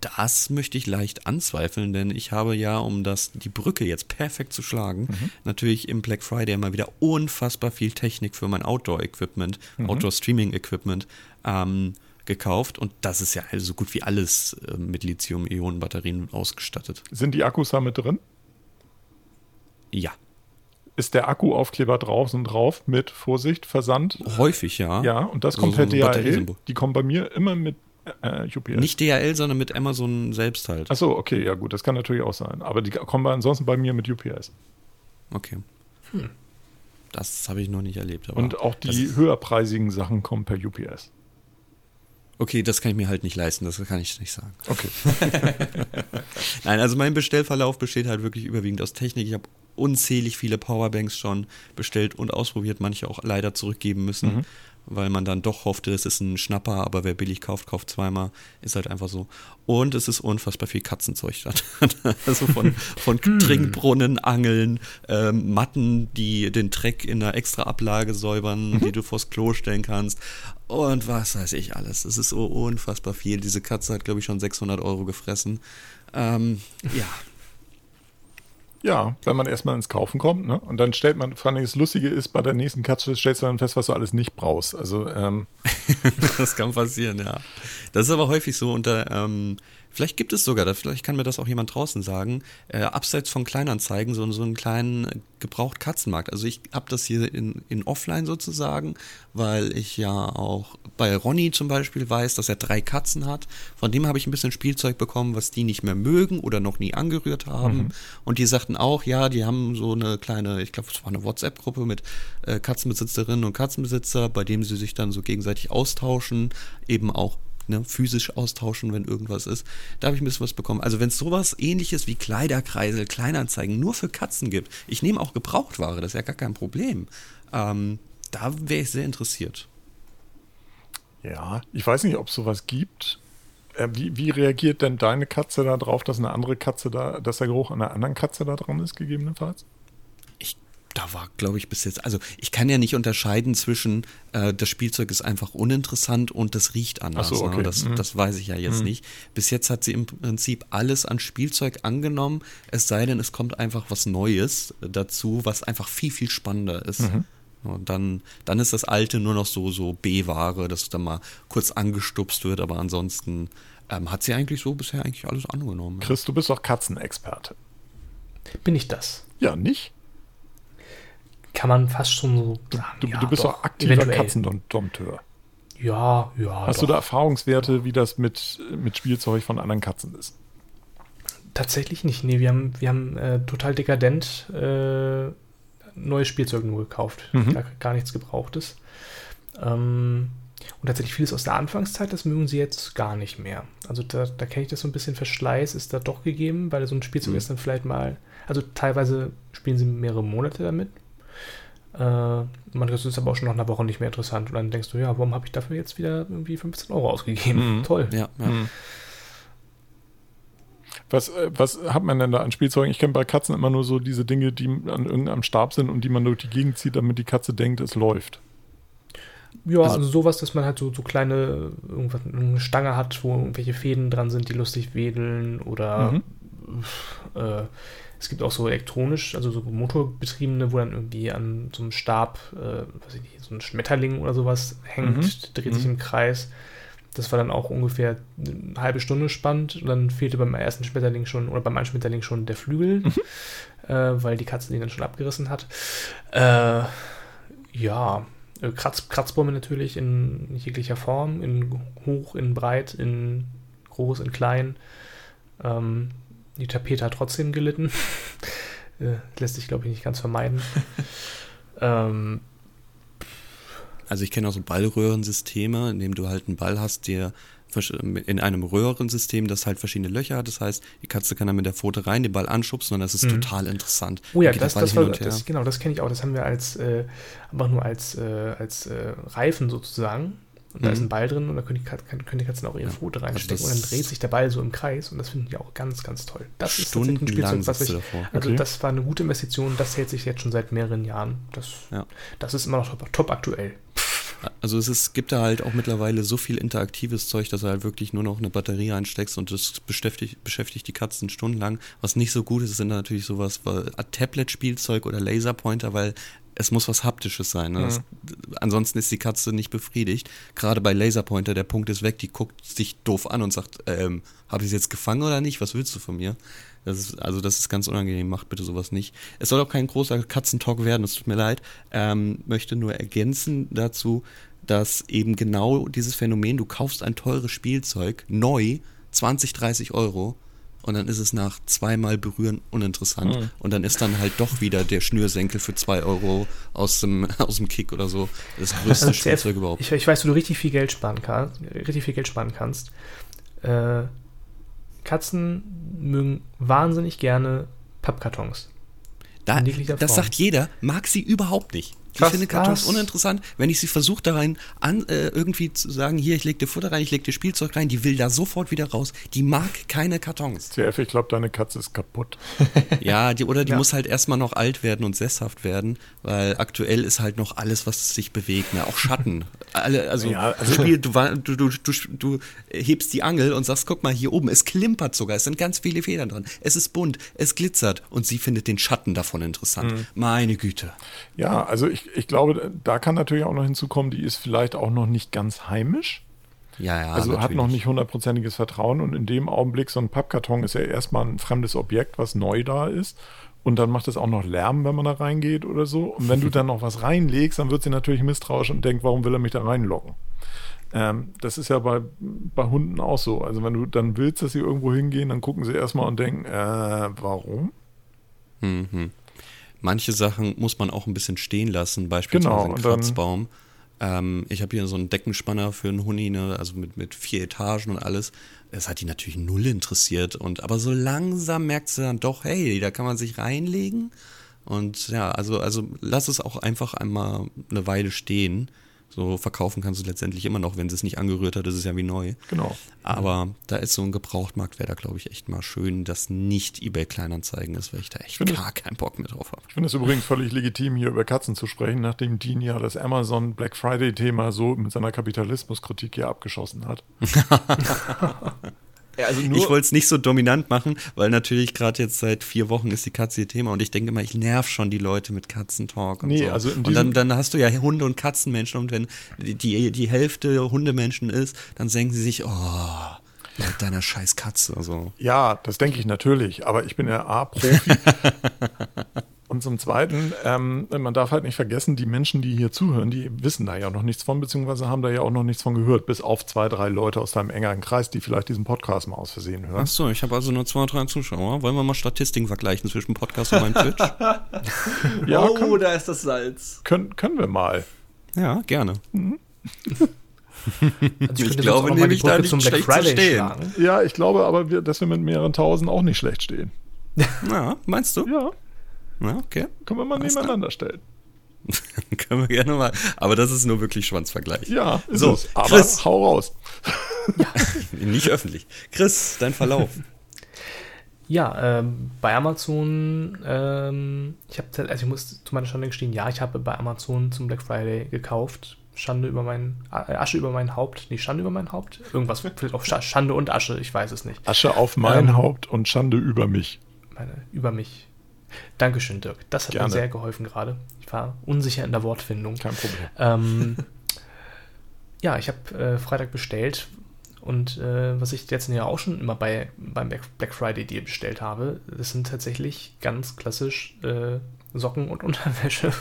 Das möchte ich leicht anzweifeln, denn ich habe ja, um das, die Brücke jetzt perfekt zu schlagen, Mhm. natürlich im Black Friday mal wieder unfassbar viel Technik für mein Outdoor-Equipment, Mhm. Outdoor-Streaming-Equipment ähm, gekauft und das ist ja also so gut wie alles äh, mit Lithium-Ionen-Batterien ausgestattet. Sind die Akkus da mit drin? Ja, Ist der Akkuaufkleber draußen drauf mit Vorsicht, Versand? häufig ja. Ja, und das kommt so per ein DHL. Die kommen bei mir immer mit äh, UPS? Nicht DHL, sondern mit Amazon selbst halt. Achso, okay, ja gut, das kann natürlich auch sein. Aber die kommen ansonsten bei mir mit UPS. Okay. Hm. Das habe ich noch nicht erlebt. Und auch die höherpreisigen Sachen kommen per UPS. Okay, das kann ich mir halt nicht leisten, das kann ich nicht sagen. Okay. Nein, also mein Bestellverlauf besteht halt wirklich überwiegend aus Technik. Ich habe unzählig viele Powerbanks schon bestellt und ausprobiert, manche auch leider zurückgeben müssen. Mhm weil man dann doch hoffte, es ist ein Schnapper, aber wer billig kauft, kauft zweimal. Ist halt einfach so. Und es ist unfassbar viel Katzenzeug da. also von, von hm. Trinkbrunnen, Angeln, ähm, Matten, die den Dreck in einer extra Ablage säubern, mhm. die du vors Klo stellen kannst. Und was weiß ich alles. Es ist so unfassbar viel. Diese Katze hat, glaube ich, schon 600 Euro gefressen. Ähm, ja. Ja, wenn man erstmal ins Kaufen kommt, ne? Und dann stellt man, vor allem das Lustige ist, bei der nächsten Katze stellst du dann fest, was du alles nicht brauchst. Also, ähm. das kann passieren, ja. Das ist aber häufig so unter, ähm, Vielleicht gibt es sogar, vielleicht kann mir das auch jemand draußen sagen, äh, abseits von Kleinanzeigen, so, so einen kleinen äh, Gebraucht-Katzenmarkt. Also ich habe das hier in, in Offline sozusagen, weil ich ja auch bei Ronny zum Beispiel weiß, dass er drei Katzen hat. Von dem habe ich ein bisschen Spielzeug bekommen, was die nicht mehr mögen oder noch nie angerührt haben. Mhm. Und die sagten auch, ja, die haben so eine kleine, ich glaube, es war eine WhatsApp-Gruppe mit äh, Katzenbesitzerinnen und Katzenbesitzer, bei dem sie sich dann so gegenseitig austauschen, eben auch ne, physisch austauschen, wenn irgendwas ist. Da habe ich ein bisschen was bekommen. Also wenn es sowas ähnliches wie Kleiderkreisel, Kleinanzeigen nur für Katzen gibt, ich nehme auch Gebrauchtware, das ist ja gar kein Problem. Ähm, da wäre ich sehr interessiert. Ja, ich weiß nicht, ob es sowas gibt. Äh, wie, wie, reagiert denn deine Katze darauf, dass eine andere Katze da, dass der Geruch einer anderen Katze da dran ist, gegebenenfalls? Da war, glaube ich, bis jetzt, also ich kann ja nicht unterscheiden zwischen, äh, das Spielzeug ist einfach uninteressant und das riecht anders. Ach so, okay. ne? das, mhm. das weiß ich ja jetzt mhm. nicht. Bis jetzt hat sie im Prinzip alles an Spielzeug angenommen, es sei denn, es kommt einfach was Neues dazu, was einfach viel, viel spannender ist. Mhm. Und dann, dann ist das Alte nur noch so, so B-Ware, dass dann mal kurz angestupst wird, aber ansonsten ähm, hat sie eigentlich so bisher eigentlich alles angenommen. Chris, du bist doch Katzenexperte. Bin ich das? Ja, nicht? Kann man fast schon so sagen. Du, ja, du bist doch, auch aktiver Katzendompteur. Ja, ja. Hast doch. du da Erfahrungswerte, wie das mit, mit Spielzeug von anderen Katzen ist? Tatsächlich nicht. Nee, wir haben, wir haben äh, total dekadent äh, neues Spielzeug nur gekauft. Mhm. Gar, gar, nichts Gebrauchtes. Ähm, und tatsächlich vieles aus der Anfangszeit, das mögen sie jetzt gar nicht mehr. Also da, da kenne ich das so ein bisschen Verschleiß, ist da doch gegeben, weil so ein Spielzeug mhm. ist dann vielleicht mal, also teilweise spielen sie mehrere Monate damit, man, das ist aber auch schon nach einer Woche nicht mehr interessant. Und dann denkst du, ja, warum habe ich dafür jetzt wieder irgendwie 15 Euro ausgegeben? Mhm. Toll. Ja, ja. Mhm. Was, äh, was hat man denn da an Spielzeugen? Ich kenne bei Katzen immer nur so diese Dinge, die an irgendeinem Stab sind und die man durch die Gegend zieht, damit die Katze denkt, es läuft. Ja, also, also sowas, dass man halt so, so kleine irgendwas, eine Stange hat, wo irgendwelche Fäden dran sind, die lustig wedeln oder mhm. äh, es gibt auch so elektronisch, also so motorbetriebene, wo dann irgendwie an so einem Stab, äh, weiß ich nicht, so ein Schmetterling oder sowas hängt, mhm. dreht sich mhm. im Kreis. Das war dann auch ungefähr eine halbe Stunde spannend. Und dann fehlte beim ersten Schmetterling schon, oder beim einen Schmetterling schon der Flügel, mhm. äh, weil die Katze den dann schon abgerissen hat. Äh, ja, äh, Kratz, Kratzbäume natürlich in jeglicher Form, in hoch, in breit, in groß, in klein. Ähm, die Tapete hat trotzdem gelitten. Äh, lässt sich, glaube ich, nicht ganz vermeiden. ähm, also ich kenne auch so Ballröhrensysteme, in dem du halt einen Ball hast, der in einem Röhrensystem, das halt verschiedene Löcher hat. Das heißt, die Katze kann dann mit der Pfote rein, den Ball anschubsen und das ist mhm. total interessant. Oh ja, das, das, war, das, genau, das kenne ich auch. Das haben wir als äh, einfach nur als, äh, als äh, Reifen sozusagen. Und mhm. da ist ein mhm. Ball drin und da können die, Katzen, können die Katzen auch ihre ja. Pfote reinstecken also und dann dreht sich der Ball so im Kreis und das finden die auch ganz, ganz toll. Das ist tatsächlich ein Spielzeug, was ich, also okay. das war eine gute Investition, das hält sich jetzt schon seit mehreren Jahren. Das, ja. das ist immer noch top, top aktuell. Also es ist, gibt da halt auch mittlerweile so viel interaktives Zeug, dass du halt wirklich nur noch eine Batterie einsteckst und das beschäftigt, beschäftigt die Katzen stundenlang. Was nicht so gut ist, sind natürlich sowas wie Tablet-Spielzeug oder Laserpointer, weil es muss was Haptisches sein. Ne? Das, ansonsten ist die Katze nicht befriedigt. Gerade bei Laserpointer, der Punkt ist weg, die guckt sich doof an und sagt, ähm, habe ich es jetzt gefangen oder nicht? Was willst du von mir? Das ist, also das ist ganz unangenehm, macht bitte sowas nicht. Es soll auch kein großer Katzentalk werden, es tut mir leid. Ähm, möchte nur ergänzen dazu, dass eben genau dieses Phänomen, du kaufst ein teures Spielzeug, neu, 20, 30 Euro, und dann ist es nach zweimal berühren uninteressant. Mhm. Und dann ist dann halt doch wieder der Schnürsenkel für zwei Euro aus dem, aus dem Kick oder so das größte also Spielzeug überhaupt. Ich, ich, weiß, wo du richtig viel Geld sparen kannst. Richtig viel Geld sparen kannst. Äh, Katzen mögen wahnsinnig gerne Pappkartons. Da, das sagt jeder, mag sie überhaupt nicht. Ich finde Kartons was? uninteressant. Wenn ich sie versuche, da rein an, äh, irgendwie zu sagen, hier, ich leg dir Futter rein, ich leg dir Spielzeug rein, die will da sofort wieder raus. Die mag keine Kartons. CF, ich glaube, deine Katze ist kaputt. ja, die, oder die ja. muss halt erstmal noch alt werden und sesshaft werden, weil aktuell ist halt noch alles, was sich bewegt, ne? auch Schatten. Alle, also, ja, also Spiel, du, du, du, du, du hebst die Angel und sagst, guck mal, hier oben, es klimpert sogar, es sind ganz viele Federn dran, es ist bunt, es glitzert und sie findet den Schatten davon interessant. Mhm. Meine Güte. Ja, also ich, ich glaube, da kann natürlich auch noch hinzukommen, die ist vielleicht auch noch nicht ganz heimisch. Ja, ja. Also natürlich. hat noch nicht hundertprozentiges Vertrauen und in dem Augenblick, so ein Pappkarton ist ja erstmal ein fremdes Objekt, was neu da ist. Und dann macht es auch noch Lärm, wenn man da reingeht oder so. Und wenn du dann noch was reinlegst, dann wird sie natürlich misstrauisch und denkt, warum will er mich da reinlocken? Ähm, das ist ja bei, bei Hunden auch so. Also wenn du dann willst, dass sie irgendwo hingehen, dann gucken sie erstmal und denken, äh, warum? Mhm manche Sachen muss man auch ein bisschen stehen lassen, beispielsweise genau, ein Kratzbaum. Ähm, ich habe hier so einen Deckenspanner für einen Huni, ne, also mit, mit vier Etagen und alles. Das hat die natürlich null interessiert. Und aber so langsam merkst du dann doch, hey, da kann man sich reinlegen. Und ja, also, also lass es auch einfach einmal eine Weile stehen. So verkaufen kannst du letztendlich immer noch, wenn sie es nicht angerührt hat, ist es ja wie neu. Genau. Aber da ist so ein Gebrauchtmarkt, wäre da, glaube ich, echt mal schön, dass nicht eBay Kleinanzeigen ist, weil ich da echt ich gar keinen Bock mehr drauf habe. Ich finde es übrigens völlig legitim, hier über Katzen zu sprechen, nachdem Dean ja das Amazon Black Friday-Thema so mit seiner Kapitalismuskritik hier abgeschossen hat. Also ich wollte es nicht so dominant machen, weil natürlich gerade jetzt seit vier Wochen ist die Katze ihr Thema und ich denke immer, ich nerv schon die Leute mit Katzentalk und nee, so. Also und dann, dann hast du ja Hunde- und Katzenmenschen und wenn die, die Hälfte Hundemenschen ist, dann denken sie sich, oh, mit deiner scheiß Katze. Also. Ja, das denke ich natürlich, aber ich bin ja A-Profi Und zum Zweiten, ähm, man darf halt nicht vergessen, die Menschen, die hier zuhören, die wissen da ja noch nichts von, beziehungsweise haben da ja auch noch nichts von gehört, bis auf zwei, drei Leute aus deinem engeren Kreis, die vielleicht diesen Podcast mal aus Versehen hören. Achso, ich habe also nur zwei, drei Zuschauer. Wollen wir mal Statistiken vergleichen zwischen Podcast und meinem Twitch? ja, oh, können, da ist das Salz. Können, können wir mal. Ja, gerne. Mhm. Also ich, ich glaube nämlich da nicht schlecht zu stehen. Schlagen. Ja, ich glaube aber, wir, dass wir mit mehreren Tausend auch nicht schlecht stehen. Ja, meinst du? Ja. Ja, okay. Können wir mal Alles nebeneinander stellen. Können wir gerne mal. Aber das ist nur wirklich Schwanzvergleich. Ja, so, es. aber Chris, hau raus. ja. Nicht öffentlich. Chris, dein Verlauf. Ja, ähm, bei Amazon, ähm, ich habe, also ich muss zu meiner Schande gestehen, ja, ich habe bei Amazon zum Black Friday gekauft. Schande über mein, äh, Asche über mein Haupt, nee, Schande über mein Haupt. Irgendwas, vielleicht auch Schande und Asche, ich weiß es nicht. Asche auf mein ähm, Haupt und Schande über mich. Meine, über mich. Dankeschön, Dirk. Das hat Gerne. mir sehr geholfen gerade. Ich war unsicher in der Wortfindung. Kein Problem. Ähm, ja, ich habe äh, Freitag bestellt und äh, was ich jetzt ja auch schon immer bei, beim Black Friday Deal bestellt habe, das sind tatsächlich ganz klassisch äh, Socken und Unterwäsche.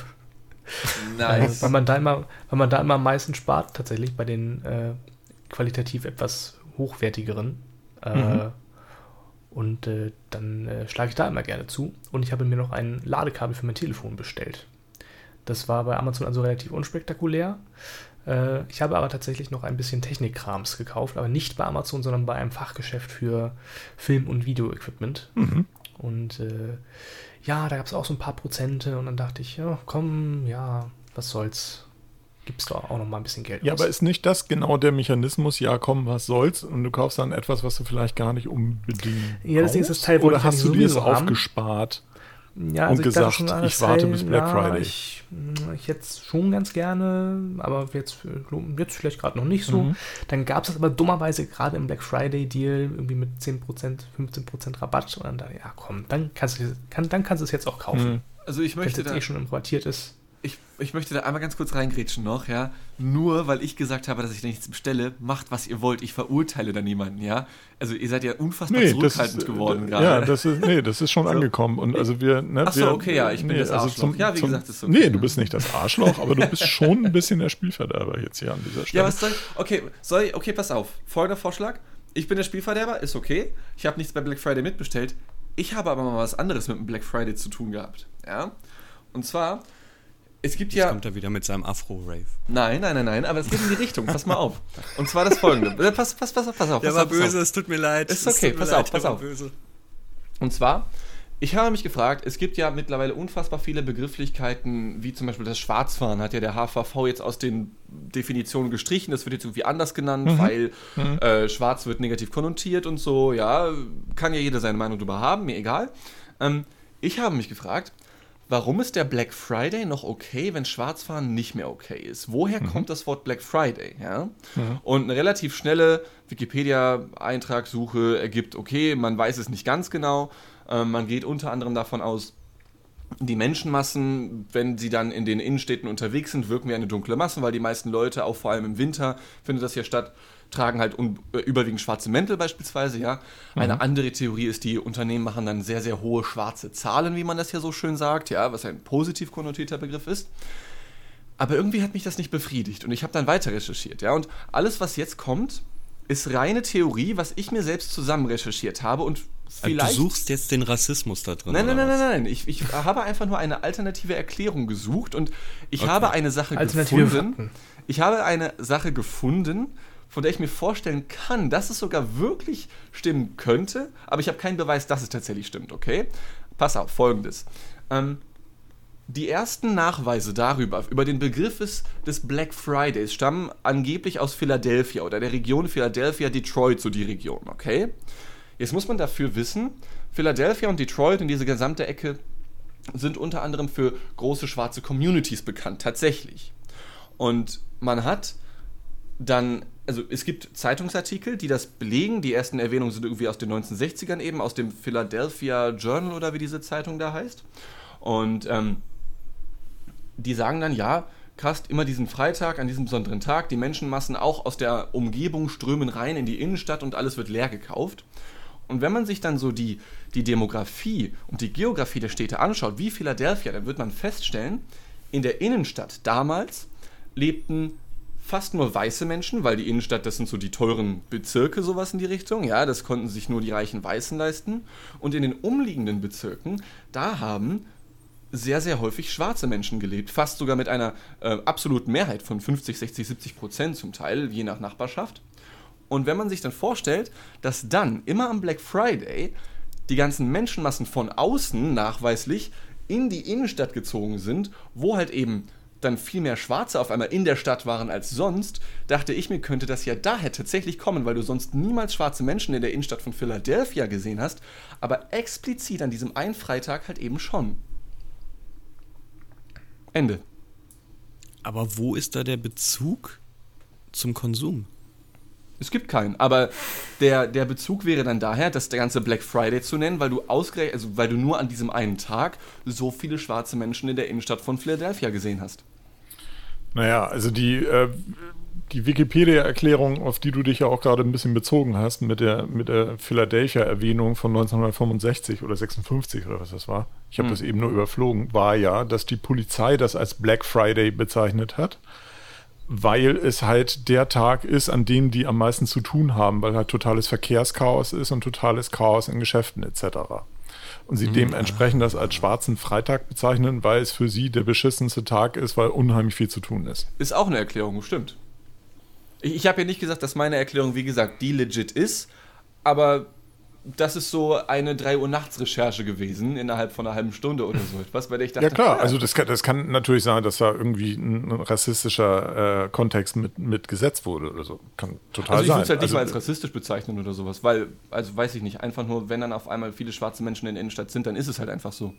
Nice. weil, man da immer, weil man da immer am meisten spart, tatsächlich bei den äh, qualitativ etwas hochwertigeren. Äh, mhm. Und äh, dann äh, schlage ich da immer gerne zu. Und ich habe mir noch ein Ladekabel für mein Telefon bestellt. Das war bei Amazon also relativ unspektakulär. Äh, ich habe aber tatsächlich noch ein bisschen Technikkrams gekauft, aber nicht bei Amazon, sondern bei einem Fachgeschäft für Film- und Videoequipment. Mhm. Und äh, ja, da gab es auch so ein paar Prozente und dann dachte ich, ja, komm, ja, was soll's gibst du auch noch mal ein bisschen Geld Ja, aus. aber ist nicht das genau der Mechanismus, ja komm, was soll's, und du kaufst dann etwas, was du vielleicht gar nicht unbedingt Ja, das ist das Teil, Oder hast du dir das aufgespart ja, also und ich gesagt, ich warte Teil, bis Black ja, Friday? Ich, ich jetzt schon ganz gerne, aber jetzt, jetzt vielleicht gerade noch nicht so. Mhm. Dann gab es das aber dummerweise gerade im Black Friday Deal irgendwie mit 10%, 15% Rabatt und dann da, ja komm, dann kannst du, kann, dann kannst du es jetzt auch kaufen. Mhm. Also ich möchte Wenn es eh schon importiert ist. Ich, ich möchte da einmal ganz kurz reingrätschen noch, ja. Nur weil ich gesagt habe, dass ich da nichts bestelle, macht was ihr wollt. Ich verurteile da niemanden, ja. Also ihr seid ja unfassbar Nee, zurückhaltend ist, geworden äh, gerade. Ja, das ist, nee, das ist schon angekommen. Und also wir, ne, Ach so, wir, okay, ja, ich bin das Arschloch. Ja, wie gesagt, ist okay. Nee, du bist nicht das Arschloch, aber du bist schon ein bisschen der Spielverderber jetzt hier an dieser Stelle. Ja, was soll ich? Okay, soll ich, okay, pass auf. Folgender Vorschlag. Ich bin der Spielverderber, ist okay. Ich habe nichts bei Black Friday mitbestellt. Ich habe aber mal was anderes mit dem Black Friday zu tun gehabt. Ja? Und zwar, es gibt Jetzt ja. kommt er wieder mit seinem Afro-Rave. Nein, nein, nein, nein, aber es geht in die Richtung. Pass mal auf. Und zwar das folgende. Äh, Pass, pass, pass auf, pass auf. Der pass war auf, pass auf. böse, es tut mir leid. Ist okay, pass auf, der pass auf. Böse. Und zwar, ich habe mich gefragt, es gibt ja mittlerweile unfassbar viele Begrifflichkeiten, wie zum Beispiel das Schwarzfahren, hat ja der HVV jetzt aus den Definitionen gestrichen, das wird jetzt irgendwie anders genannt, weil Äh, Schwarz wird negativ konnotiert und so, ja, kann ja jeder seine Meinung drüber haben, mir egal. Ähm, ich habe mich gefragt, warum ist der Black Friday noch okay, wenn Schwarzfahren nicht mehr okay ist? Woher kommt das Wort Black Friday? Ja? Und eine relativ schnelle Wikipedia-Eintragssuche ergibt, okay, man weiß es nicht ganz genau. Ähm, man geht unter anderem davon aus, die Menschenmassen, wenn sie dann in den Innenstädten unterwegs sind, wirken wie eine dunkle Masse, weil die meisten Leute, auch vor allem im Winter, findet das ja statt, tragen halt un äh, überwiegend schwarze Mäntel beispielsweise, ja. Eine andere Theorie ist, die Unternehmen machen dann sehr, sehr hohe schwarze Zahlen, wie man das ja so schön sagt, ja, was ein positiv konnotierter Begriff ist. Aber irgendwie hat mich das nicht befriedigt und ich habe dann weiter recherchiert, ja. Und alles, was jetzt kommt, ist reine Theorie, was ich mir selbst zusammen recherchiert habe und vielleicht... Also Du suchst jetzt den Rassismus da drin. Nein, nein, nein, nein, nein. Ich, ich habe einfach nur eine alternative Erklärung gesucht und ich Okay. habe eine Sache Alternative gefunden. Fakten. Ich habe eine Sache gefunden, von der ich mir vorstellen kann, dass es sogar wirklich stimmen könnte, aber ich habe keinen Beweis, dass es tatsächlich stimmt, okay? Pass auf, folgendes. Ähm, die ersten Nachweise darüber, über den Begriff des, Black Fridays, stammen angeblich aus Philadelphia oder der Region Philadelphia, Detroit, so die Region, okay? Jetzt muss man dafür wissen, Philadelphia und Detroit und diese gesamte Ecke sind unter anderem für große schwarze Communities bekannt, tatsächlich. Und man hat dann, also es gibt Zeitungsartikel, die das belegen. Die ersten Erwähnungen sind irgendwie aus den 1960ern eben, aus dem Philadelphia Journal oder wie diese Zeitung da heißt. Und ähm, die sagen dann, ja, krass, immer diesen Freitag, an diesem besonderen Tag, die Menschenmassen auch aus der Umgebung strömen rein in die Innenstadt und alles wird leer gekauft. Und wenn man sich dann so die, die Demografie und die Geografie der Städte anschaut, wie Philadelphia, dann wird man feststellen, in der Innenstadt damals lebten fast nur weiße Menschen, weil die Innenstadt, das sind so die teuren Bezirke, sowas in die Richtung. Ja, das konnten sich nur die reichen Weißen leisten. Und in den umliegenden Bezirken, da haben sehr, sehr häufig schwarze Menschen gelebt. Fast sogar mit einer äh, absoluten Mehrheit von 50, 60, 70 Prozent zum Teil, je nach Nachbarschaft. Und wenn man sich dann vorstellt, dass dann immer am Black Friday die ganzen Menschenmassen von außen nachweislich in die Innenstadt gezogen sind, wo halt eben dann viel mehr Schwarze auf einmal in der Stadt waren als sonst, dachte ich mir, könnte das ja daher tatsächlich kommen, weil du sonst niemals schwarze Menschen in der Innenstadt von Philadelphia gesehen hast, aber explizit an diesem einen Freitag halt eben schon. Ende. Aber wo ist da der Bezug zum Konsum? Es gibt keinen, aber der, der Bezug wäre dann daher, das der ganze Black Friday zu nennen, weil du ausgerechnet, also weil du nur an diesem einen Tag so viele schwarze Menschen in der Innenstadt von Philadelphia gesehen hast. Naja, also die, äh, die Wikipedia-Erklärung, auf die du dich ja auch gerade ein bisschen bezogen hast, mit der, mit der Philadelphia-Erwähnung von 1965 oder 56 oder was das war, ich habe Hm. das eben nur überflogen, war ja, dass die Polizei das als Black Friday bezeichnet hat, weil es halt der Tag ist, an dem die am meisten zu tun haben, weil halt totales Verkehrschaos ist und totales Chaos in Geschäften etc. Und sie dementsprechend das als schwarzen Freitag bezeichnen, weil es für sie der beschissenste Tag ist, weil unheimlich viel zu tun ist. Ist auch eine Erklärung, stimmt. Ich, ich habe ja nicht gesagt, dass meine Erklärung, wie gesagt, die legit ist, aber das ist so eine 3 Uhr nachts Recherche gewesen, innerhalb von einer halben Stunde oder so etwas, bei der ich dachte, Ja klar, ah, also das kann, das kann natürlich sein, dass da irgendwie ein rassistischer äh, Kontext mit, mit gesetzt wurde oder so. Kann total Also ich sein. würde es halt nicht also, mal als rassistisch bezeichnen oder sowas, weil, also weiß ich nicht, einfach nur, wenn dann auf einmal viele schwarze Menschen in der Innenstadt sind, dann ist es halt einfach so.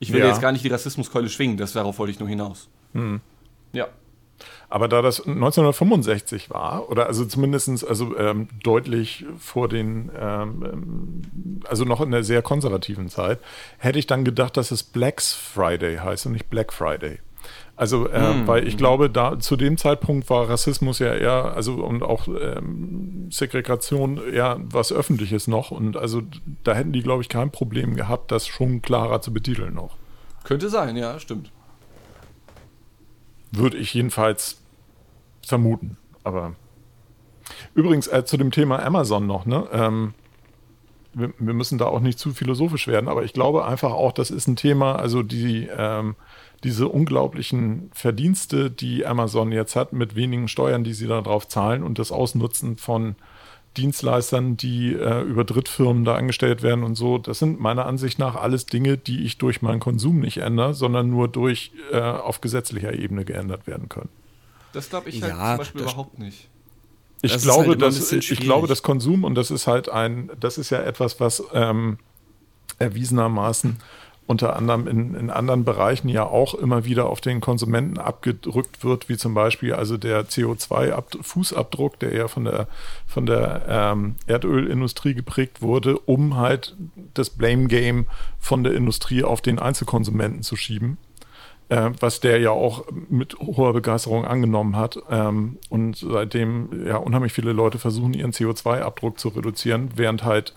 Ich will Ja. jetzt gar nicht die Rassismuskeule schwingen, das darauf wollte ich nur hinaus. Hm. Ja. Aber da das 1965 war, oder also zumindest also ähm, deutlich vor den, ähm, also noch in der sehr konservativen Zeit, hätte ich dann gedacht, dass es Black's Friday heißt und nicht Black Friday. Also, äh, mm. weil ich glaube, da zu dem Zeitpunkt war Rassismus ja eher, also und auch ähm, Segregation eher was Öffentliches noch. Und also da hätten die, glaube ich, kein Problem gehabt, das schon klarer zu betiteln noch. Könnte sein, ja, stimmt. Würde ich jedenfalls vermuten. Aber übrigens äh, zu dem Thema Amazon noch, ne? Ähm, wir, wir, müssen da auch nicht zu philosophisch werden, aber ich glaube einfach auch, das ist ein Thema, also die ähm, diese unglaublichen Verdienste, die Amazon jetzt hat, mit wenigen Steuern, die sie darauf zahlen und das Ausnutzen von Dienstleistern, die äh, über Drittfirmen da angestellt werden und so, das sind meiner Ansicht nach alles Dinge, die ich durch meinen Konsum nicht ändere, sondern nur durch äh, auf gesetzlicher Ebene geändert werden können. Das glaube ich halt ja, zum Beispiel überhaupt nicht. Ich das glaube, halt dass, ich glaube, das Konsum, und das ist halt ein, das ist ja etwas, was ähm, erwiesenermaßen unter anderem in, in anderen Bereichen ja auch immer wieder auf den Konsumenten abgedrückt wird, wie zum Beispiel also der CO2-Fußabdruck, der ja von der, von der ähm, Erdölindustrie geprägt wurde, um halt das Blame Game von der Industrie auf den Einzelkonsumenten zu schieben. Äh, was der ja auch mit hoher Begeisterung angenommen hat. Ähm, und seitdem ja unheimlich viele Leute versuchen, ihren CO2-Abdruck zu reduzieren, während halt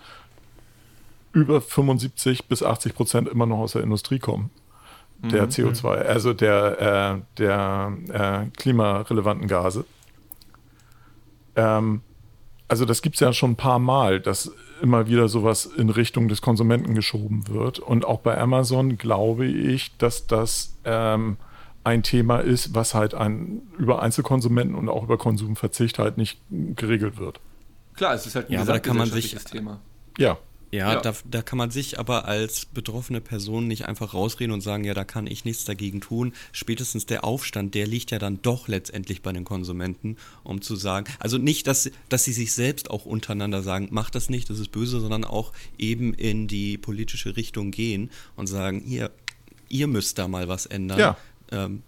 über 75 bis 80 Prozent immer noch aus der Industrie kommen. Der mhm. CO2, also der, äh, der äh, klimarelevanten Gase. Ähm, also das gibt es ja schon ein paar Mal, dass immer wieder sowas in Richtung des Konsumenten geschoben wird. Und auch bei Amazon glaube ich, dass das ähm, ein Thema ist, was halt ein, über Einzelkonsumenten und auch über Konsumverzicht halt nicht geregelt wird. Klar, es ist halt ein ja, aber da kann man sich Thema. Ja, ja, ja. Da, da, kann man sich aber als betroffene Person nicht einfach rausreden und sagen, ja, da kann ich nichts dagegen tun. Spätestens der Aufstand, der liegt ja dann doch letztendlich bei den Konsumenten, um zu sagen, also nicht, dass, dass sie sich selbst auch untereinander sagen, macht das nicht, das ist böse, sondern auch eben in die politische Richtung gehen und sagen, ihr, ihr müsst da mal was ändern. Ja. Ähm,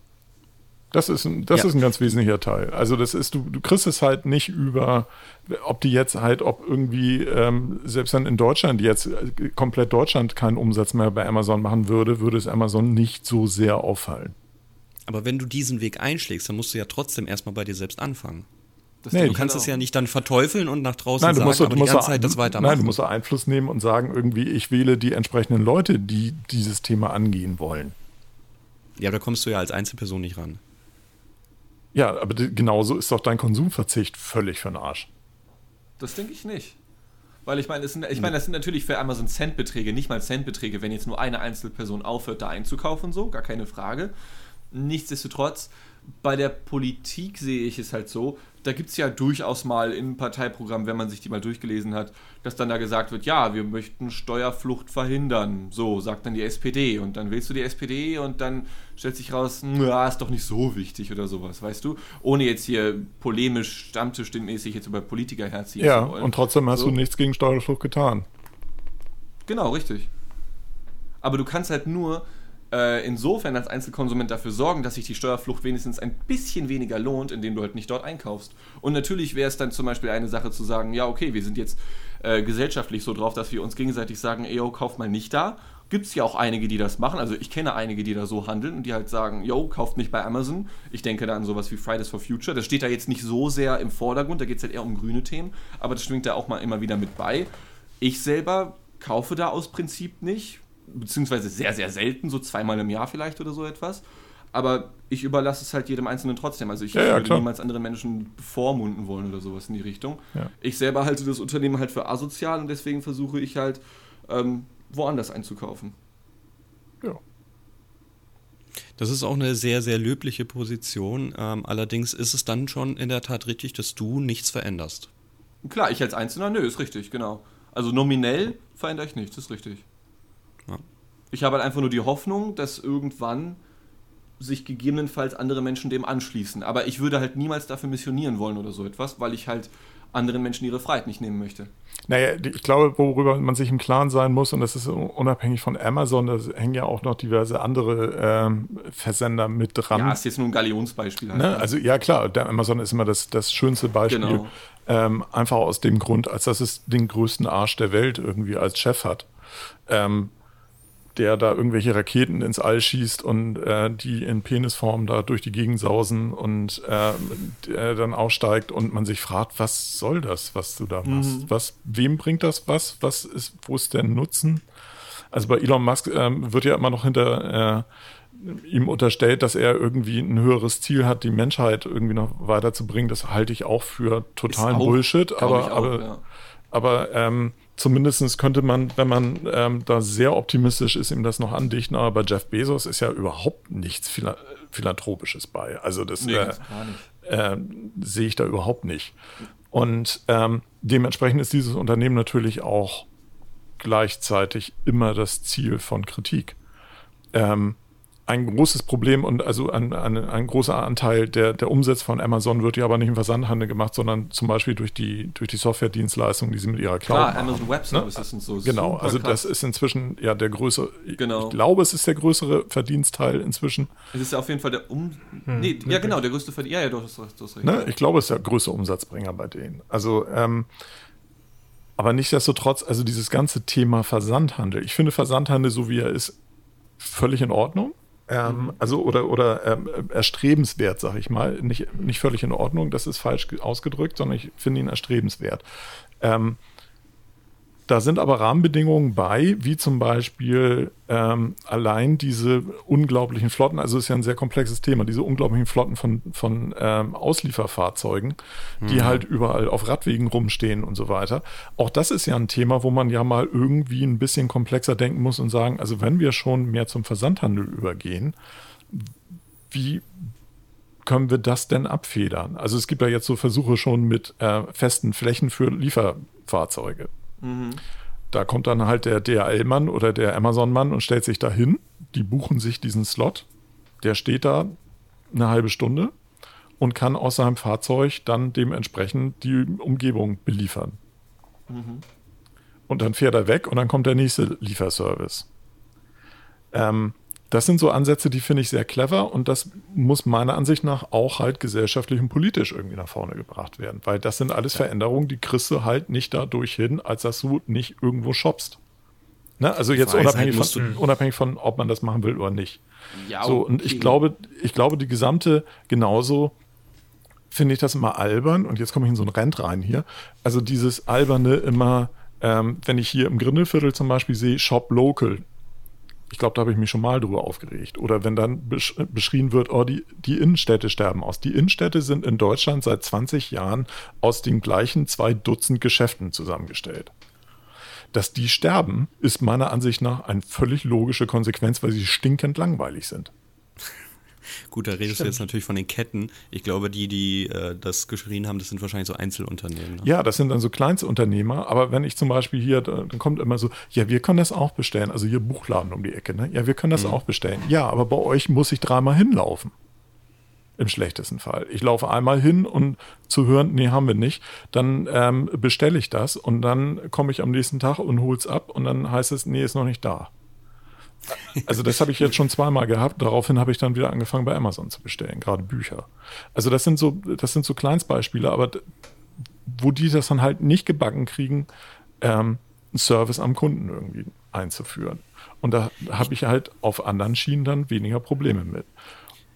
das ist ein, das ja. ist ein ganz wesentlicher Teil. Also das ist, du, du kriegst es halt nicht über, ob die jetzt halt, ob irgendwie, ähm, selbst dann in Deutschland, die jetzt äh, komplett Deutschland keinen Umsatz mehr bei Amazon machen würde, würde es Amazon nicht so sehr auffallen. Aber wenn du diesen Weg einschlägst, dann musst du ja trotzdem erstmal bei dir selbst anfangen. Nee, du kannst es ja nicht dann verteufeln und nach draußen nein, du musst, sagen, du musst, die ganze Zeit das weitermachen. Nein, du musst Einfluss nehmen und sagen, irgendwie, ich wähle die entsprechenden Leute, die dieses Thema angehen wollen. Ja, da kommst du ja als Einzelperson nicht ran. Ja, aber genauso ist doch dein Konsumverzicht völlig für den Arsch. Das denke ich nicht. Weil ich meine, ich meine, das sind natürlich für Amazon Centbeträge, nicht mal Centbeträge, wenn jetzt nur eine Einzelperson aufhört, da einzukaufen, so, gar keine Frage. Nichtsdestotrotz, bei der Politik sehe ich es halt so, da gibt es ja durchaus mal im Parteiprogramm, wenn man sich die mal durchgelesen hat, dass dann da gesagt wird, ja, wir möchten Steuerflucht verhindern. So, sagt dann die SPD. Und dann wählst du die SPD und dann stellt sich raus, na, ist doch nicht so wichtig oder sowas, weißt du? Ohne jetzt hier polemisch, stammtischmäßig jetzt über Politiker herziehen ja, zu wollen. und trotzdem hast so. du nichts gegen Steuerflucht getan. Genau, richtig. Aber du kannst halt nur äh, insofern als Einzelkonsument dafür sorgen, dass sich die Steuerflucht wenigstens ein bisschen weniger lohnt, indem du halt nicht dort einkaufst. Und natürlich wäre es dann zum Beispiel eine Sache zu sagen, ja, okay, wir sind jetzt äh, gesellschaftlich so drauf, dass wir uns gegenseitig sagen, ey, yo, kauf mal nicht da. Gibt es ja auch einige, die das machen. Also ich kenne einige, die da so handeln und die halt sagen, yo, kauft nicht bei Amazon. Ich denke da an sowas wie Fridays for Future. Das steht da jetzt nicht so sehr im Vordergrund, da geht es halt eher um grüne Themen, aber das schwingt da auch mal immer wieder mit bei. Ich selber kaufe da aus Prinzip nicht, beziehungsweise sehr, sehr selten, so zweimal im Jahr vielleicht oder so etwas. Aber ich überlasse es halt jedem Einzelnen trotzdem. Also ich ja, ja, würde klar. niemals andere Menschen bevormunden wollen oder sowas in die Richtung. Ja. Ich selber halte das Unternehmen halt für asozial und deswegen versuche ich halt ähm, woanders einzukaufen. Ja. Das ist auch eine sehr, sehr löbliche Position. Ähm, allerdings ist es dann schon in der Tat richtig, dass du nichts veränderst. Klar, ich als Einzelner, nö, ist richtig, genau. Also nominell verändere ich nichts, ist richtig. Ja. Ich habe halt einfach nur die Hoffnung, dass irgendwann sich gegebenenfalls andere Menschen dem anschließen. Aber ich würde halt niemals dafür missionieren wollen oder so etwas, weil ich halt anderen Menschen ihre Freiheit nicht nehmen möchte. Naja, ich glaube, worüber man sich im Klaren sein muss, und das ist unabhängig von Amazon, da hängen ja auch noch diverse andere ähm, Versender mit dran. Ja, ist jetzt nur ein Galionsbeispiel. Halt, ne? Also ja, klar, der Amazon ist immer das, das schönste Beispiel. Genau. Ähm, einfach aus dem Grund, als dass es den größten Arsch der Welt irgendwie als Chef hat. Ähm, der da irgendwelche Raketen ins All schießt und äh, die in Penisform da durch die Gegend sausen und äh, der dann aussteigt und man sich fragt, was soll das, was du da machst? Mhm. Was, wem bringt das was? Was ist, wo ist der Nutzen? Also bei Elon Musk äh, wird ja immer noch hinter äh, ihm unterstellt, dass er irgendwie ein höheres Ziel hat, die Menschheit irgendwie noch weiterzubringen. Das halte ich auch für totalen auch, Bullshit. Aber, auch, aber, ja. aber ähm, Zumindest könnte man, wenn man ähm, da sehr optimistisch ist, ihm das noch andichten. Aber bei Jeff Bezos ist ja überhaupt nichts Phila Philanthropisches bei. Also das nee, äh, äh, sehe ich da überhaupt nicht. Und ähm, dementsprechend ist dieses Unternehmen natürlich auch gleichzeitig immer das Ziel von Kritik. Ähm, ein großes Problem und also ein, ein, ein großer Anteil der, der Umsätze von Amazon wird ja aber nicht im Versandhandel gemacht, sondern zum Beispiel durch die, durch die Software-Dienstleistungen, die sie mit ihrer Cloud Klar, machen. Amazon Web ne? Services ne? sind so Genau, also krass. das ist inzwischen ja der größere, genau. ich glaube, es ist der größere Verdienstteil inzwischen. Es ist ja auf jeden Fall der Um... Hm, nee, ja genau, der größte Verdienst. Ja, ja, du hast, du hast recht. Ne? Ich glaube, es ist der größte Umsatzbringer bei denen. Also, ähm, aber nichtsdestotrotz, also dieses ganze Thema Versandhandel. Ich finde Versandhandel, so wie er ist, völlig in Ordnung. Ähm, mhm. also oder, oder ähm, erstrebenswert, sag ich mal. Nicht, nicht völlig in Ordnung, das ist falsch ausgedrückt, sondern ich finde ihn erstrebenswert. Ähm, da sind aber Rahmenbedingungen bei, wie zum Beispiel ähm, allein diese unglaublichen Flotten, also ist ja ein sehr komplexes Thema, diese unglaublichen Flotten von, von ähm, Auslieferfahrzeugen, die mhm. halt überall auf Radwegen rumstehen und so weiter. Auch das ist ja ein Thema, wo man ja mal irgendwie ein bisschen komplexer denken muss und sagen, also wenn wir schon mehr zum Versandhandel übergehen, wie können wir das denn abfedern? Also es gibt ja jetzt so Versuche schon mit äh, festen Flächen für Lieferfahrzeuge. Mhm. Da kommt dann halt der DHL-Mann oder der Amazon-Mann und stellt sich da hin. Die buchen sich diesen Slot. Der steht da eine halbe Stunde und kann aus seinem Fahrzeug dann dementsprechend die Umgebung beliefern. Mhm. Und dann fährt er weg und dann kommt der nächste Lieferservice. Ähm, das sind so Ansätze, die finde ich sehr clever und das muss meiner Ansicht nach auch halt gesellschaftlich und politisch irgendwie nach vorne gebracht werden, weil das sind alles Veränderungen, die kriegst du halt nicht dadurch hin, als dass du nicht irgendwo shoppst. Ne? Also jetzt unabhängig, halt, von, unabhängig von, ob man das machen will oder nicht. Ja, so, und ich glaube, ich glaube, die gesamte, genauso finde ich das immer albern, und jetzt komme ich in so ein Rent rein hier. Also dieses alberne immer, ähm, wenn ich hier im Grindelviertel zum Beispiel sehe, Shop Local, ich glaube, da habe ich mich schon mal drüber aufgeregt. Oder wenn dann besch beschrien wird, oh, die, die Innenstädte sterben aus. Die Innenstädte sind in Deutschland seit 20 Jahren aus den gleichen zwei Dutzend Geschäften zusammengestellt. Dass die sterben, ist meiner Ansicht nach eine völlig logische Konsequenz, weil sie stinkend langweilig sind. Gut, da redest Stimmt. du jetzt natürlich von den Ketten. Ich glaube, die, die äh, das geschrien haben, das sind wahrscheinlich so Einzelunternehmen. Ne? Ja, das sind dann so Kleinstunternehmer. Aber wenn ich zum Beispiel hier, dann kommt immer so, ja, wir können das auch bestellen. Also hier Buchladen um die Ecke, ne? Ja, wir können das mhm. auch bestellen. Ja, aber bei euch muss ich dreimal hinlaufen. Im schlechtesten Fall. Ich laufe einmal hin und zu hören, nee, haben wir nicht. Dann ähm, bestelle ich das und dann komme ich am nächsten Tag und hole es ab und dann heißt es, nee, ist noch nicht da. Also das habe ich jetzt schon zweimal gehabt. Daraufhin habe ich dann wieder angefangen bei Amazon zu bestellen, gerade Bücher. Also das sind so, das sind so Kleinstbeispiele, aber wo die das dann halt nicht gebacken kriegen, ähm, einen Service am Kunden irgendwie einzuführen. Und da habe ich halt auf anderen Schienen dann weniger Probleme mit.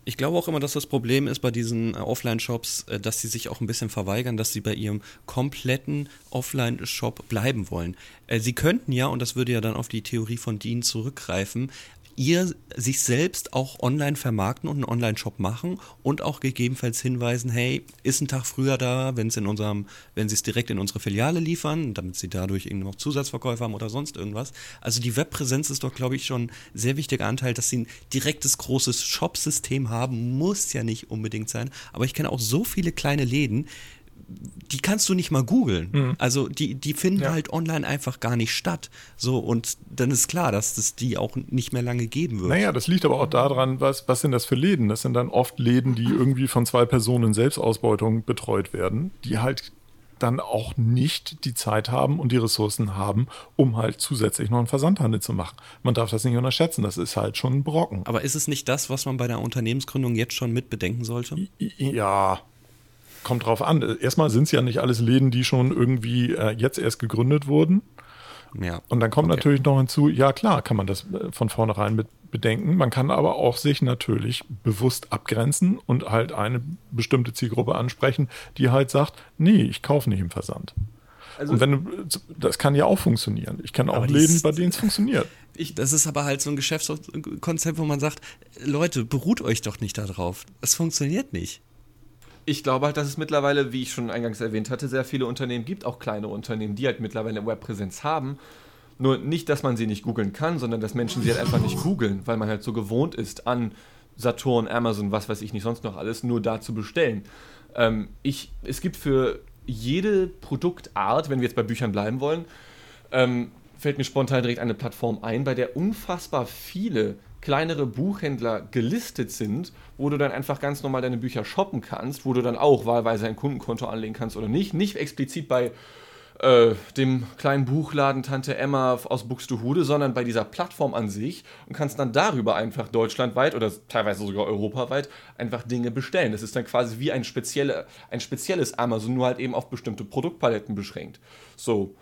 Ich glaube auch immer, dass das Problem ist bei diesen äh, Offline-Shops, äh, dass sie sich auch ein bisschen verweigern, dass sie bei ihrem kompletten Offline-Shop bleiben wollen. Äh, sie könnten ja, und das würde ja dann auf die Theorie von Dean zurückgreifen, ihr sich selbst auch online vermarkten und einen Online-Shop machen und auch gegebenenfalls hinweisen, hey, ist ein Tag früher da, wenn es in unserem, wenn sie es direkt in unsere Filiale liefern, damit sie dadurch irgendwie noch Zusatzverkäufe haben oder sonst irgendwas. Also die Webpräsenz ist doch, glaube ich, schon ein sehr wichtiger Anteil, dass sie ein direktes großes Shop-System haben, muss ja nicht unbedingt sein. Aber ich kenne auch so viele kleine Läden, die kannst du nicht mal googeln. Mhm. Also die, die finden ja. halt online einfach gar nicht statt. So, und dann ist klar, dass es die auch nicht mehr lange geben wird. Naja, das liegt aber auch daran, was, was sind das für Läden? Das sind dann oft Läden, die irgendwie von zwei Personen Selbstausbeutung betreut werden, die halt dann auch nicht die Zeit haben und die Ressourcen haben, um halt zusätzlich noch einen Versandhandel zu machen. Man darf das nicht unterschätzen, das ist halt schon ein Brocken. Aber ist es nicht das, was man bei der Unternehmensgründung jetzt schon mit bedenken sollte? Ja, kommt drauf an. Erstmal sind es ja nicht alles Läden, die schon irgendwie äh, jetzt erst gegründet wurden. Ja. Und dann kommt okay. natürlich noch hinzu, ja klar, kann man das äh, von vornherein mit bedenken. Man kann aber auch sich natürlich bewusst abgrenzen und halt eine bestimmte Zielgruppe ansprechen, die halt sagt, nee, ich kaufe nicht im Versand. Also, und wenn du, das kann ja auch funktionieren. Ich kann auch Läden, bei denen es funktioniert. Ich, das ist aber halt so ein Geschäftskonzept, wo man sagt, Leute, beruht euch doch nicht darauf. Es funktioniert nicht. Ich glaube halt, dass es mittlerweile, wie ich schon eingangs erwähnt hatte, sehr viele Unternehmen gibt, auch kleine Unternehmen, die halt mittlerweile eine Webpräsenz haben. Nur nicht, dass man sie nicht googeln kann, sondern dass Menschen sie halt einfach nicht googeln, weil man halt so gewohnt ist, an Saturn, Amazon, was weiß ich nicht sonst noch alles, nur da zu bestellen. Ähm, ich, es gibt für jede Produktart, wenn wir jetzt bei Büchern bleiben wollen, ähm, fällt mir spontan direkt eine Plattform ein, bei der unfassbar viele kleinere Buchhändler gelistet sind, wo du dann einfach ganz normal deine Bücher shoppen kannst, wo du dann auch wahlweise ein Kundenkonto anlegen kannst oder nicht. Nicht explizit bei äh, dem kleinen Buchladen Tante Emma aus Buxtehude, sondern bei dieser Plattform an sich und kannst dann darüber einfach deutschlandweit oder teilweise sogar europaweit einfach Dinge bestellen. Das ist dann quasi wie ein, spezielle, ein spezielles Amazon, nur halt eben auf bestimmte Produktpaletten beschränkt. So,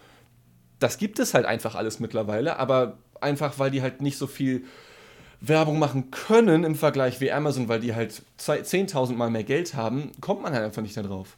das gibt es halt einfach alles mittlerweile, aber einfach weil die halt nicht so viel Werbung machen können im Vergleich wie Amazon, weil die halt 10.000 Mal mehr Geld haben, kommt man halt einfach nicht darauf.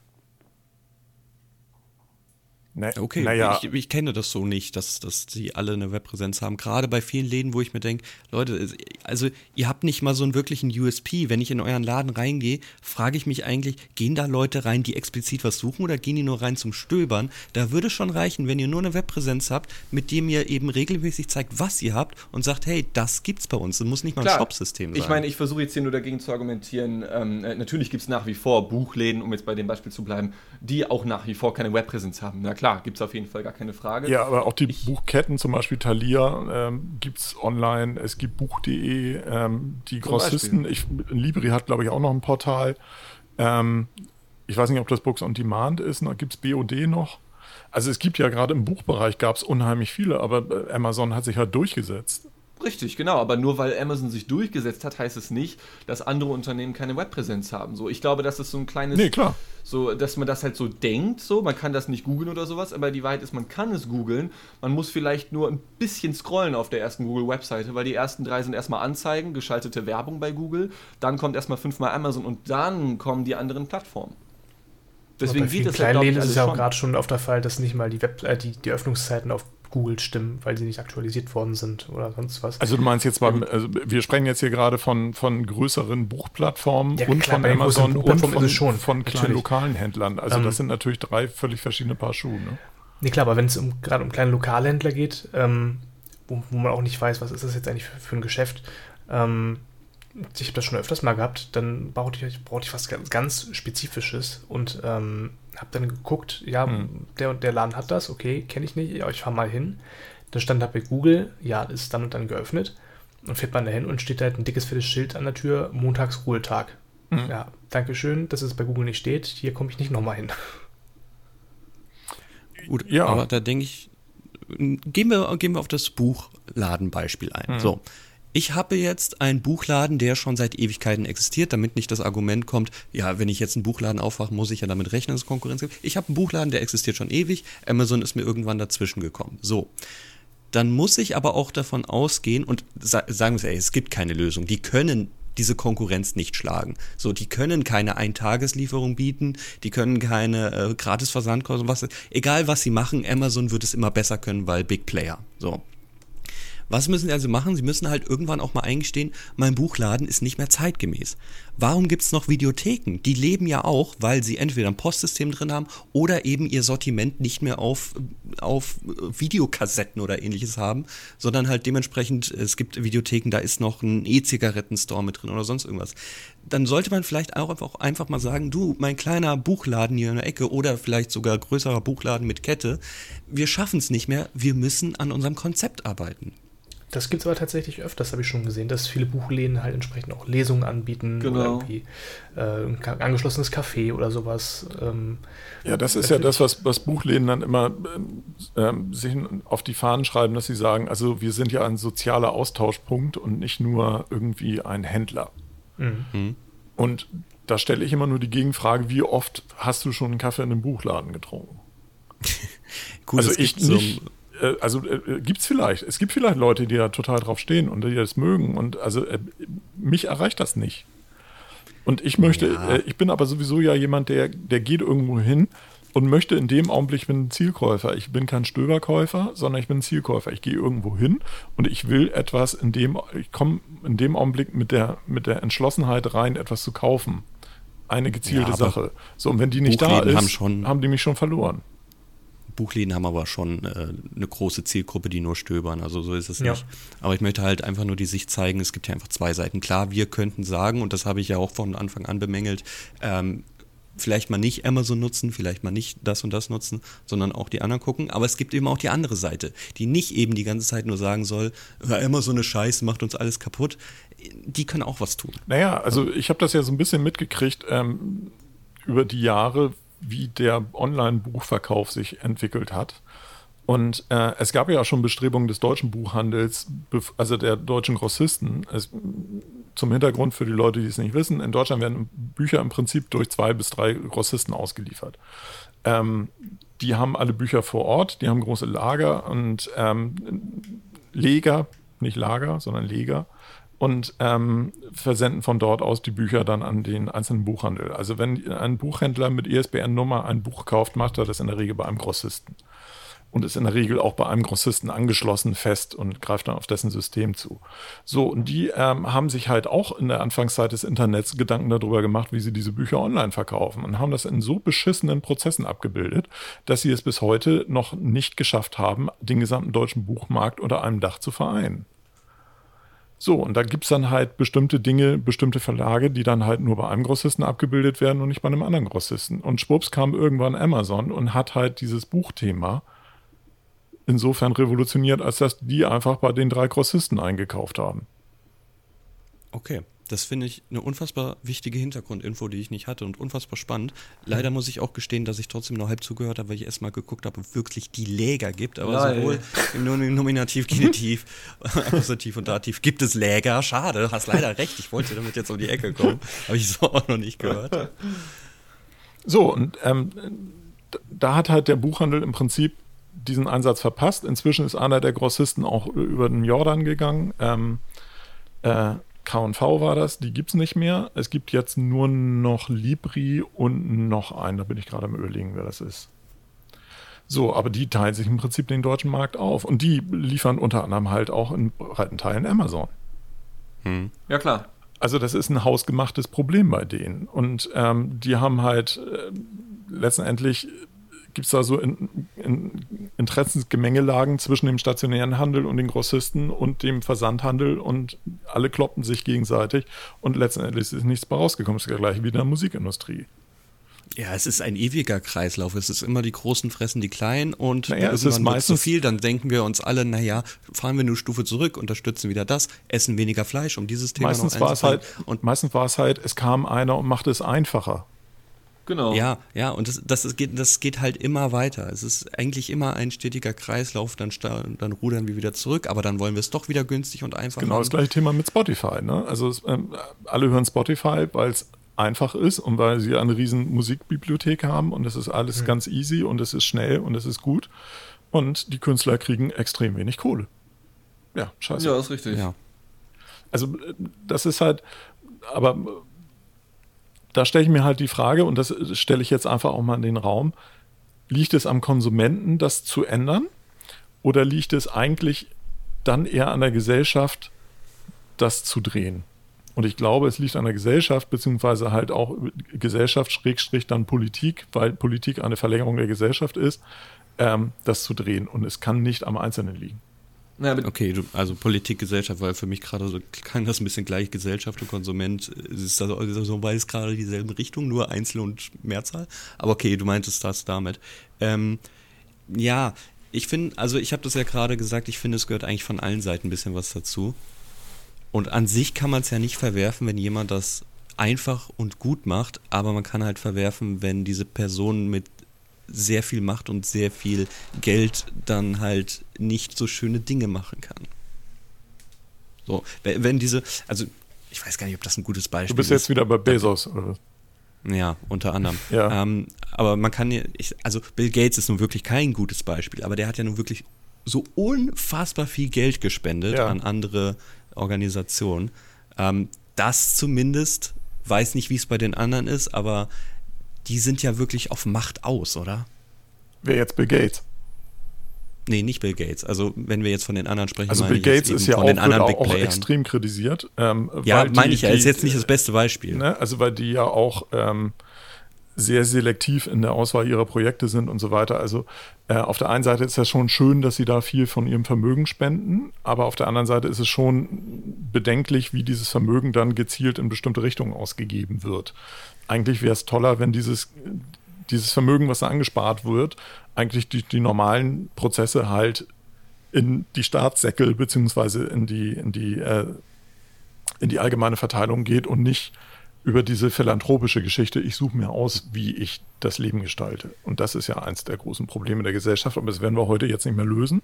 Ne, okay, naja. ich, ich, kenne das so nicht, dass, dass sie alle eine Webpräsenz haben. Gerade bei vielen Läden, wo ich mir denke, Leute, also ihr habt nicht mal so einen wirklichen USP. Wenn ich in euren Laden reingehe, frage ich mich eigentlich, gehen da Leute rein, die explizit was suchen oder gehen die nur rein zum Stöbern? Da würde schon reichen, wenn ihr nur eine Webpräsenz habt, mit dem ihr eben regelmäßig zeigt, was ihr habt und sagt, hey, das gibt's bei uns. Das muss nicht mal Klar, ein Shopsystem sein. Ich meine, ich versuche jetzt hier nur dagegen zu argumentieren. Ähm, äh, natürlich gibt es nach wie vor Buchläden, um jetzt bei dem Beispiel zu bleiben, die auch nach wie vor keine Webpräsenz haben. Na klar klar, gibt es auf jeden Fall gar keine Frage. Ja, aber auch die ich, Buchketten, zum Beispiel Thalia, ähm, gibt es online. Es gibt Buch.de, ähm, die Grossisten. Ich, Libri hat, glaube ich, auch noch ein Portal. Ähm, ich weiß nicht, ob das Books on Demand ist. Gibt es BOD noch? Also es gibt ja gerade im Buchbereich gab es unheimlich viele, aber äh, Amazon hat sich halt durchgesetzt. Richtig, genau. Aber nur weil Amazon sich durchgesetzt hat, heißt es nicht, dass andere Unternehmen keine Webpräsenz haben. So, ich glaube, das ist so ein kleines. Nee, klar. So, dass man das halt so denkt, so, man kann das nicht googeln oder sowas, aber die Wahrheit ist, man kann es googeln. Man muss vielleicht nur ein bisschen scrollen auf der ersten Google-Webseite, weil die ersten drei sind erstmal Anzeigen, geschaltete Werbung bei Google, dann kommt erstmal fünfmal Amazon und dann kommen die anderen Plattformen. Deswegen geht es halt, ich, ist es ja auch gerade schon auf der Fall, dass nicht mal die, Web äh, die, die Öffnungszeiten auf Google stimmen, weil sie nicht aktualisiert worden sind oder sonst was. Also du meinst jetzt mal, also wir sprechen jetzt hier gerade von, von größeren Buchplattformen ja, und klar, von Amazon und von, schon, von kleinen lokalen Händlern. Also ähm, das sind natürlich drei völlig verschiedene Paar Schuhe. Ne? Nee, klar, aber wenn es um, gerade um kleine Lokalhändler geht, ähm, wo, wo, man auch nicht weiß, was ist das jetzt eigentlich für, für ein Geschäft, ähm, ich habe das schon öfters mal gehabt, dann brauchte ich, brauchte ich was ganz, ganz Spezifisches und ähm, habe dann geguckt, ja, hm. der und der Laden hat das, okay, kenne ich nicht, ja, ich fahre mal hin. Dann stand da bei Google, ja, ist dann und dann geöffnet. Und fährt man da hin und steht halt ein dickes, fettes Schild an der Tür, Montags Ruhetag. Hm. Ja, Dankeschön, dass es bei Google nicht steht, hier komme ich nicht nochmal hin. Gut, ja. aber da denke ich, gehen wir, gehen wir auf das Buchladenbeispiel ein. Hm. So, ich habe jetzt einen Buchladen, der schon seit Ewigkeiten existiert, damit nicht das Argument kommt, ja, wenn ich jetzt einen Buchladen aufwache, muss ich ja damit rechnen, dass es Konkurrenz gibt. Ich habe einen Buchladen, der existiert schon ewig, Amazon ist mir irgendwann dazwischen gekommen. So. Dann muss ich aber auch davon ausgehen und sagen wir, ey, es gibt keine Lösung. Die können diese Konkurrenz nicht schlagen. So, die können keine Eintageslieferung bieten, die können keine äh, Gratisversandkosten, was, egal was sie machen, Amazon wird es immer besser können, weil Big Player. So. Was müssen sie also machen? Sie müssen halt irgendwann auch mal eingestehen, mein Buchladen ist nicht mehr zeitgemäß. Warum gibt es noch Videotheken? Die leben ja auch, weil sie entweder ein Postsystem drin haben oder eben ihr Sortiment nicht mehr auf, auf Videokassetten oder ähnliches haben, sondern halt dementsprechend, es gibt Videotheken, da ist noch ein E-Zigaretten-Store mit drin oder sonst irgendwas. Dann sollte man vielleicht auch einfach, einfach mal sagen, du, mein kleiner Buchladen hier in der Ecke oder vielleicht sogar größerer Buchladen mit Kette, wir schaffen es nicht mehr, wir müssen an unserem Konzept arbeiten. Das gibt es aber tatsächlich öfters, habe ich schon gesehen, dass viele Buchläden halt entsprechend auch Lesungen anbieten genau. oder irgendwie äh, ein angeschlossenes Café oder sowas. Ähm, ja, das ist ja das, was, was Buchläden dann immer äh, sich auf die Fahnen schreiben, dass sie sagen, also wir sind ja ein sozialer Austauschpunkt und nicht nur irgendwie ein Händler. Mhm. mhm. Und da stelle ich immer nur die Gegenfrage, wie oft hast du schon einen Kaffee in einem Buchladen getrunken? Gut, also ich nicht, äh, also äh, gibt es vielleicht. Es gibt vielleicht Leute, die da total drauf stehen und die das mögen. Und also äh, mich erreicht das nicht. Und ich möchte, ja. äh, ich bin aber sowieso ja jemand, der, der geht irgendwo hin und möchte in dem Augenblick, ich bin ein Zielkäufer. Ich bin kein Stöberkäufer, sondern ich bin ein Zielkäufer. Ich gehe irgendwo hin und ich will etwas in dem, ich komme in dem Augenblick mit der, mit der Entschlossenheit rein, etwas zu kaufen. Eine gezielte ja, Sache. So, und wenn die nicht da ist, haben, haben die mich schon verloren. Buchläden haben aber schon äh, eine große Zielgruppe, die nur stöbern. Also so ist es ja. nicht. Aber ich möchte halt einfach nur die Sicht zeigen, es gibt ja einfach zwei Seiten. Klar, wir könnten sagen, und das habe ich ja auch von Anfang an bemängelt, ähm, vielleicht mal nicht Amazon nutzen, vielleicht mal nicht das und das nutzen, sondern auch die anderen gucken. Aber es gibt eben auch die andere Seite, die nicht eben die ganze Zeit nur sagen soll, Amazon eine Scheiße, macht uns alles kaputt. Die können auch was tun. Naja, also ich habe das ja so ein bisschen mitgekriegt ähm, über die Jahre, wie der Online-Buchverkauf sich entwickelt hat. Und äh, es gab ja schon Bestrebungen des deutschen Buchhandels, also der deutschen Grossisten. Es, zum Hintergrund für die Leute, die es nicht wissen, in Deutschland werden Bücher im Prinzip durch zwei bis drei Grossisten ausgeliefert. Ähm, die haben alle Bücher vor Ort, die haben große Lager und ähm, Leger, nicht Lager, sondern Leger und ähm, versenden von dort aus die Bücher dann an den einzelnen Buchhandel. Also wenn ein Buchhändler mit ISBN-Nummer ein Buch kauft, macht er das in der Regel bei einem Grossisten. Und ist in der Regel auch bei einem Grossisten angeschlossen fest und greift dann auf dessen System zu. So, und die ähm, haben sich halt auch in der Anfangszeit des Internets Gedanken darüber gemacht, wie sie diese Bücher online verkaufen und haben das in so beschissenen Prozessen abgebildet, dass sie es bis heute noch nicht geschafft haben, den gesamten deutschen Buchmarkt unter einem Dach zu vereinen. So, und da gibt es dann halt bestimmte Dinge, bestimmte Verlage, die dann halt nur bei einem Grossisten abgebildet werden und nicht bei einem anderen Grossisten. Und schwupps kam irgendwann Amazon und hat halt dieses Buchthema insofern revolutioniert, als dass die einfach bei den drei Grossisten eingekauft haben. Okay. Das finde ich eine unfassbar wichtige Hintergrundinfo, die ich nicht hatte und unfassbar spannend. Leider muss ich auch gestehen, dass ich trotzdem noch halb zugehört habe, weil ich erstmal geguckt habe, ob es wirklich die Läger gibt. Aber Nein. sowohl im Nominativ, Genitiv, Akkusativ und Dativ gibt es Läger. Schade, hast leider recht. Ich wollte damit jetzt um die Ecke kommen. Habe ich so auch noch nicht gehört. So, und ähm, da hat halt der Buchhandel im Prinzip diesen Einsatz verpasst. Inzwischen ist einer der Grossisten auch über den Jordan gegangen. Ähm, äh, KV war das, die gibt es nicht mehr. Es gibt jetzt nur noch Libri und noch einen, da bin ich gerade am überlegen, wer das ist. So, aber die teilen sich im Prinzip den deutschen Markt auf und die liefern unter anderem halt auch in breiten Teilen Amazon. Hm. Ja, klar. Also das ist ein hausgemachtes Problem bei denen. Und ähm, die haben halt äh, letztendlich gibt es da so in, in Interessensgemengelagen zwischen dem stationären Handel und den Grossisten und dem Versandhandel und alle kloppen sich gegenseitig und letztendlich ist nichts bei rausgekommen. Es ist ja gleich wie in der Musikindustrie. Ja, es ist ein ewiger Kreislauf. Es ist immer die Großen fressen die Kleinen und naja, es ist meistens zu viel. Dann denken wir uns alle, naja, fahren wir eine Stufe zurück, unterstützen wieder das, essen weniger Fleisch, um dieses Thema meistens noch war es halt Und meistens war es halt, es kam einer und machte es einfacher. Genau. Ja, ja, und das, das, geht, das geht halt immer weiter. Es ist eigentlich immer ein stetiger Kreislauf, dann, dann rudern wir wieder zurück, aber dann wollen wir es doch wieder günstig und einfach Genau machen. das gleiche Thema mit Spotify. Ne? Also es, ähm, alle hören Spotify, weil es einfach ist und weil sie eine riesen Musikbibliothek haben und es ist alles mhm. ganz easy und es ist schnell und es ist gut und die Künstler kriegen extrem wenig Kohle. Ja, scheiße. Ja, ist richtig. Ja. Also äh, das ist halt, aber da stelle ich mir halt die Frage, und das stelle ich jetzt einfach auch mal in den Raum, liegt es am Konsumenten, das zu ändern? Oder liegt es eigentlich dann eher an der Gesellschaft, das zu drehen? Und ich glaube, es liegt an der Gesellschaft, beziehungsweise halt auch Gesellschaft, Schrägstrich, dann Politik, weil Politik eine Verlängerung der Gesellschaft ist, ähm, das zu drehen. Und es kann nicht am Einzelnen liegen. Ja, okay, also Politik, Gesellschaft, weil für mich gerade so klang das ein bisschen gleich Gesellschaft und Konsument. Ist also, so beides gerade dieselben Richtungen, nur Einzel- und Mehrzahl. Aber okay, du meintest das damit. Ähm, ja, ich finde, also ich habe das ja gerade gesagt, ich finde, es gehört eigentlich von allen Seiten ein bisschen was dazu. Und an sich kann man es ja nicht verwerfen, wenn jemand das einfach und gut macht, aber man kann halt verwerfen, wenn diese Person mit sehr viel Macht und sehr viel Geld dann halt nicht so schöne Dinge machen kann. So, wenn, diese, also ich weiß gar nicht, ob das ein gutes Beispiel ist. Du bist jetzt wieder bei Bezos, oder was? Ja, unter anderem. Ja. Ähm, aber man kann ja, ich, also Bill Gates ist nun wirklich kein gutes Beispiel, aber der hat ja nun wirklich so unfassbar viel Geld gespendet Ja. an andere Organisationen. Ähm, das zumindest, weiß nicht, wie es bei den anderen ist, aber die sind ja wirklich auf Macht aus, oder? Wer jetzt Bill Gates? Nee, nicht Bill Gates. Also, wenn wir jetzt von den anderen sprechen, Also Bill Gates ist ja von auch, den anderen auch, auch extrem kritisiert. Ähm, Ja, meine ich ja, ist die- jetzt nicht das beste Beispiel. Ne? Also weil die ja auch ähm, sehr selektiv in der Auswahl ihrer Projekte sind und so weiter. Also äh, auf der einen Seite ist das schon schön, dass sie da viel von ihrem Vermögen spenden, aber auf der anderen Seite ist es schon bedenklich, wie dieses Vermögen dann gezielt in bestimmte Richtungen ausgegeben wird. Eigentlich wäre es toller, wenn dieses, dieses Vermögen, was da angespart wird, eigentlich die, die normalen Prozesse halt in die Staatssäckel beziehungsweise in die, in die äh, in die allgemeine Verteilung geht und nicht über diese philanthropische Geschichte, ich suche mir aus, wie ich das Leben gestalte. Und das ist ja eins der großen Probleme der Gesellschaft, aber das werden wir heute jetzt nicht mehr lösen.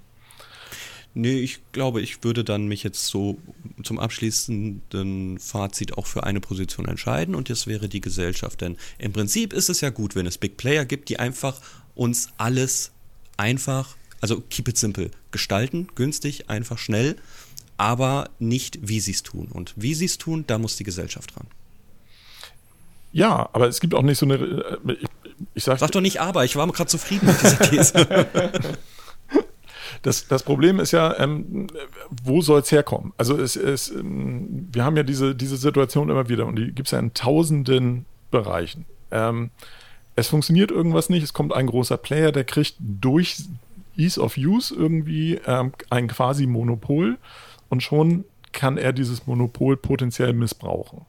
Nee, ich glaube, ich würde dann mich jetzt so zum abschließenden Fazit auch für eine Position entscheiden und das wäre die Gesellschaft. Denn im Prinzip ist es ja gut, wenn es Big Player gibt, die einfach uns alles einfach, also keep it simple, gestalten, günstig, einfach schnell, aber nicht wie sie es tun. Und wie sie es tun, da muss die Gesellschaft ran. Ja, aber es gibt auch nicht so eine. äh, Ich, ich sag, Sag doch nicht aber, ich war gerade zufrieden mit dieser These. Das, das Problem ist ja, ähm, wo soll es herkommen? Also es, es, ähm, wir haben ja diese, diese Situation immer wieder und die gibt es ja in tausenden Bereichen. Ähm, es funktioniert irgendwas nicht, es kommt ein großer Player, der kriegt durch Ease of Use irgendwie ähm, ein quasi Monopol und schon kann er dieses Monopol potenziell missbrauchen.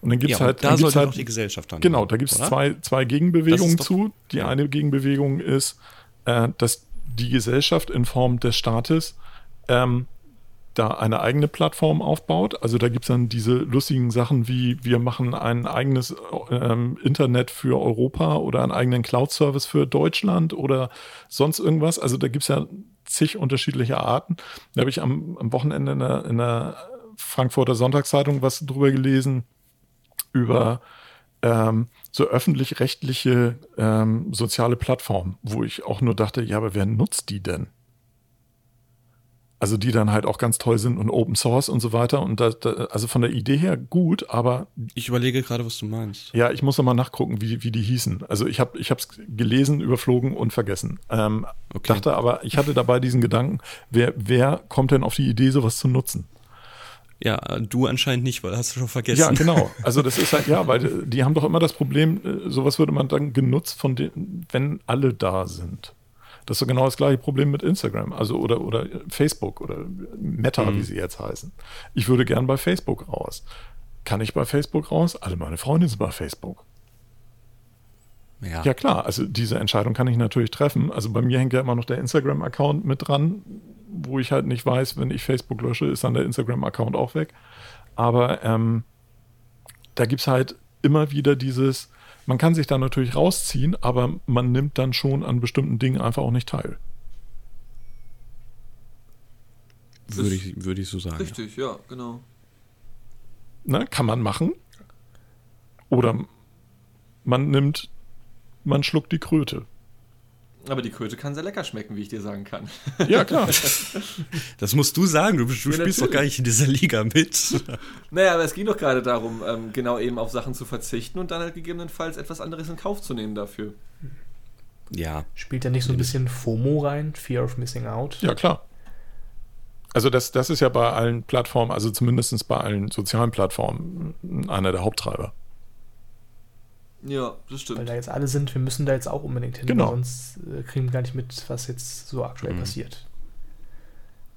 Und dann gibt es ja, halt, da sollte halt doch die Gesellschaft dann. Genau, da gibt es zwei, zwei Gegenbewegungen zu. Die eine Gegenbewegung ist, äh, dass die Gesellschaft in Form des Staates ähm, da eine eigene Plattform aufbaut. Also da gibt es dann diese lustigen Sachen wie, wir machen ein eigenes ähm, Internet für Europa oder einen eigenen Cloud-Service für Deutschland oder sonst irgendwas. Also da gibt es ja zig unterschiedliche Arten. Da habe ich am, am Wochenende in der, in der Frankfurter Sonntagszeitung was drüber gelesen, über ähm, so öffentlich-rechtliche ähm, soziale Plattformen, wo ich auch nur dachte, ja, aber wer nutzt die denn? Also die dann halt auch ganz toll sind und Open Source und so weiter. Und da, da, also von der Idee her gut, aber Ich überlege gerade, was du meinst. ja, ich muss noch mal nachgucken, wie, wie die hießen. Also ich habe es gelesen, überflogen und vergessen. Ähm, Okay. Dachte aber, ich hatte dabei diesen Gedanken, wer, wer kommt denn auf die Idee, sowas zu nutzen? Ja, du anscheinend nicht, weil hast du schon vergessen. Ja, genau. Also das ist halt, ja, weil die haben doch immer das Problem, äh, sowas würde man dann genutzt von den, wenn alle da sind. Das ist genau das gleiche Problem mit Instagram, also oder, oder Facebook oder Meta, wie sie jetzt heißen. Ich würde gern bei Facebook raus. Kann ich bei Facebook raus? Alle meine Freunde sind bei Facebook. Ja. Ja klar, also diese Entscheidung kann ich natürlich treffen. Also bei mir hängt ja immer noch der Instagram-Account mit dran, wo ich halt nicht weiß, wenn ich Facebook lösche, ist dann der Instagram-Account auch weg. Aber ähm, da gibt es halt immer wieder dieses, man kann sich da natürlich rausziehen, aber man nimmt dann schon an bestimmten Dingen einfach auch nicht teil. Würde ich, würde ich so sagen. Ja. Richtig, ja, genau. Ne? Kann man machen. Oder man nimmt, man schluckt die Kröte. Aber die Kröte kann sehr lecker schmecken, wie ich dir sagen kann. Ja, klar. Das musst du sagen, du, du spielst doch natürlich. gar nicht in dieser Liga mit. Naja, aber es ging doch gerade darum, ähm, genau eben auf Sachen zu verzichten und dann halt gegebenenfalls etwas anderes in Kauf zu nehmen dafür. Ja, Spielt da nicht so ein bisschen FOMO rein? Fear of Missing Out? Ja, klar. Also das, das ist ja bei allen Plattformen, also zumindest bei allen sozialen Plattformen, einer der Haupttreiber. Ja, das Weil stimmt. da jetzt alle sind, wir müssen da jetzt auch unbedingt hin, Genau. weil sonst äh, kriegen wir gar nicht mit, was jetzt so aktuell Mhm. passiert.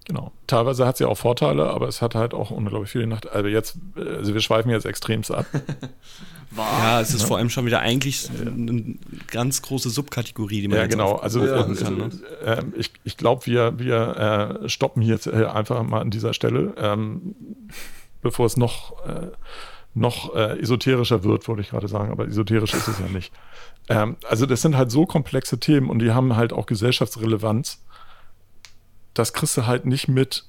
Genau. Teilweise hat sie auch Vorteile, aber es hat halt auch unglaublich viele Nachteile. Also jetzt, also wir schweifen jetzt extremst ab. ja, es ist vor allem schon wieder eigentlich eine ganz große Subkategorie, die man Ja, jetzt genau. Also Ja, äh, kann, ne? äh, ich, ich glaube, wir, wir äh, stoppen jetzt äh, einfach mal an dieser Stelle, ähm, bevor es noch, äh, noch äh, esoterischer wird, wollte ich gerade sagen, aber esoterisch ist es ja nicht. Ähm, also das sind halt so komplexe Themen und die haben halt auch Gesellschaftsrelevanz. Das kriegst du halt nicht mit,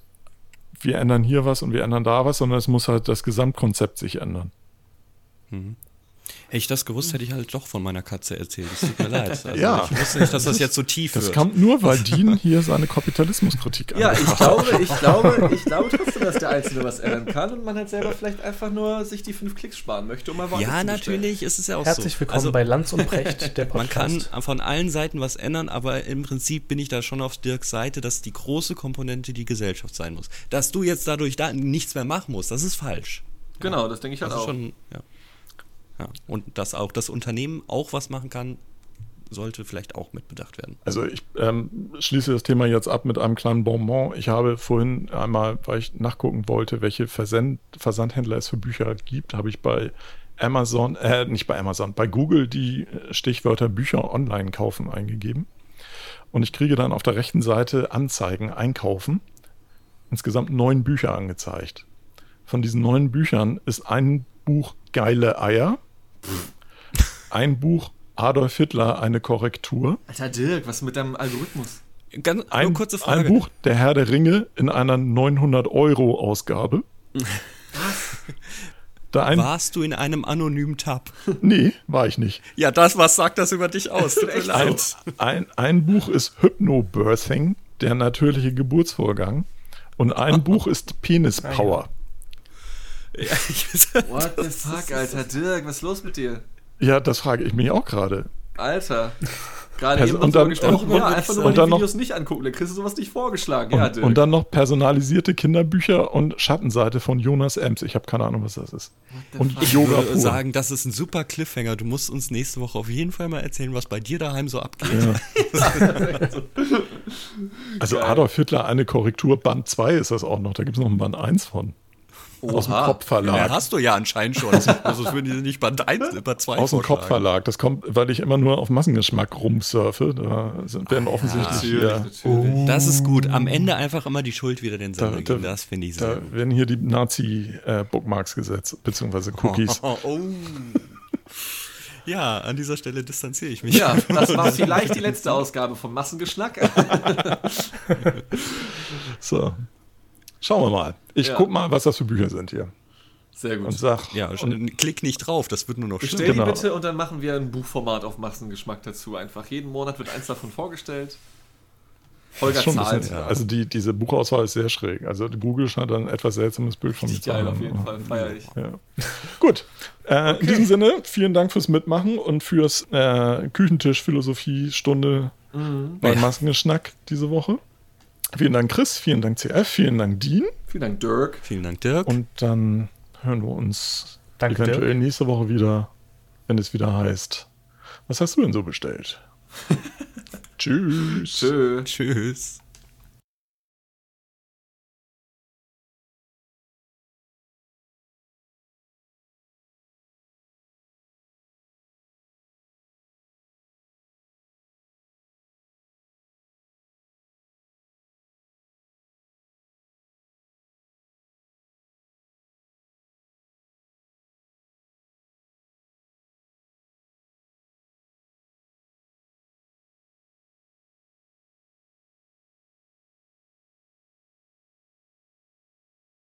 wir ändern hier was und wir ändern da was, sondern es muss halt das Gesamtkonzept sich ändern. Hätte ich das gewusst, hätte ich halt doch von meiner Katze erzählt. Es tut mir leid. Also Ja. Ich wusste nicht, dass das jetzt so tief Das wird. kommt nur, weil Dean hier seine Kapitalismuskritik Ja, ich glaube, ich glaube, ich glaube trotzdem, dass der Einzelne was ändern kann und man halt selber vielleicht einfach nur sich die fünf Klicks sparen möchte, um mal ja, zu natürlich ist es ja auch Herzlich so. willkommen Also, bei Lanz und Precht, der man Podcast. kann von allen Seiten was ändern, aber im Prinzip bin ich da schon auf Dirks Seite, dass die große Komponente die Gesellschaft sein muss. Dass du jetzt dadurch da nichts mehr machen musst, das ist falsch. Genau, das denke ich halt Das ist auch. schon, ja. Ja. Und dass auch das Unternehmen auch was machen kann, sollte vielleicht auch mitbedacht werden. Also ich ähm, schließe das Thema jetzt ab mit einem kleinen Bonbon. Ich habe vorhin einmal, weil ich nachgucken wollte, welche Versend Versandhändler es für Bücher gibt, habe ich bei Amazon, äh, nicht bei Amazon, bei Google die Stichwörter Bücher online kaufen eingegeben. Und ich kriege dann auf der rechten Seite Anzeigen, einkaufen. Insgesamt neun Bücher angezeigt. Von diesen neun Büchern ist ein Buch Geile Eier, ein Buch Adolf Hitler, eine Korrektur. Alter Dirk, was ist mit deinem Algorithmus? Ganz ein, nur kurze Frage. ein Buch Der Herr der Ringe in einer 900-Euro-Ausgabe. da ein, Warst du in einem anonymen Tab? nee, war ich nicht. Ja, das, was sagt das über dich aus? Leid. Ein, ein Buch ist Hypnobirthing, der natürliche Geburtsvorgang. Und ein Buch ist Penis Power. Ja, ich, What the fuck, Alter Dirk, was ist los mit dir? Ja, das frage ich mich auch gerade. Alter. Gerade Also, eben und dann, gesprochen, und- ja, und- einfach nur mal dann die noch- Videos nicht angucken, dann kriegst du sowas nicht vorgeschlagen. Und, ja, Dirk. und dann noch personalisierte Kinderbücher und Schattenseite von Jonas Ems. Ich habe keine Ahnung, was das ist. Und fuck? ich Yoga würde pur. sagen, das ist ein super Cliffhanger. Du musst uns nächste Woche auf jeden Fall mal erzählen, was bei dir daheim so abgeht. Also Geil. Adolf Hitler, eine Korrektur, Band 2 ist das auch noch. Da gibt es noch ein Band 1 von. Aus dem. Kopfverlag. Ja, hast du ja anscheinend schon. Also das würden die nicht Band 1, Band 2 Aus dem. Kopfverlag. Das kommt, weil ich immer nur auf Massengeschmack rumsurfe. Da sind, werden offensichtlich Natürlich, hier, natürlich. Das ist gut. Am Ende einfach immer die Schuld wieder den Sender Da- geben. da- Das finde ich sehr da gut. werden hier die Nazi-Bookmarks gesetzt, beziehungsweise Cookies. Oh, oh. Ja, an dieser Stelle distanziere ich mich. Ja, das war vielleicht die letzte Ausgabe vom Massengeschnack. So. Schauen wir mal. Ich Ja. guck mal, was das für Bücher sind hier. Sehr Und gut. sag, Ja, und, klick nicht drauf, das wird nur noch Bestell schlimmer. die Genau. bitte und dann machen wir ein Buchformat auf Massengeschmack dazu. Einfach jeden Monat wird eins davon vorgestellt. Holger schon zahlt. bisschen, also die, diese Buchauswahl ist sehr schräg. Also Google scheint ein etwas seltsames Bild von mir zu haben. auf jeden Fall. Feier ich. Ja. Gut. Äh, In diesem Sinne, vielen Dank fürs Mitmachen und fürs äh, Küchentisch-Philosophie-Stunde Mhm. bei Ja. Maskengeschnack diese Woche. Vielen Dank, Chris. Vielen Dank, CF. Vielen Dank, Dean. Vielen Dank, Dirk. Vielen Dank, Dirk. Und dann hören wir uns Danke, eventuell Dirk. nächste Woche wieder, wenn es wieder heißt. Was hast du denn so bestellt? Tschüss. Tschö. Tschüss.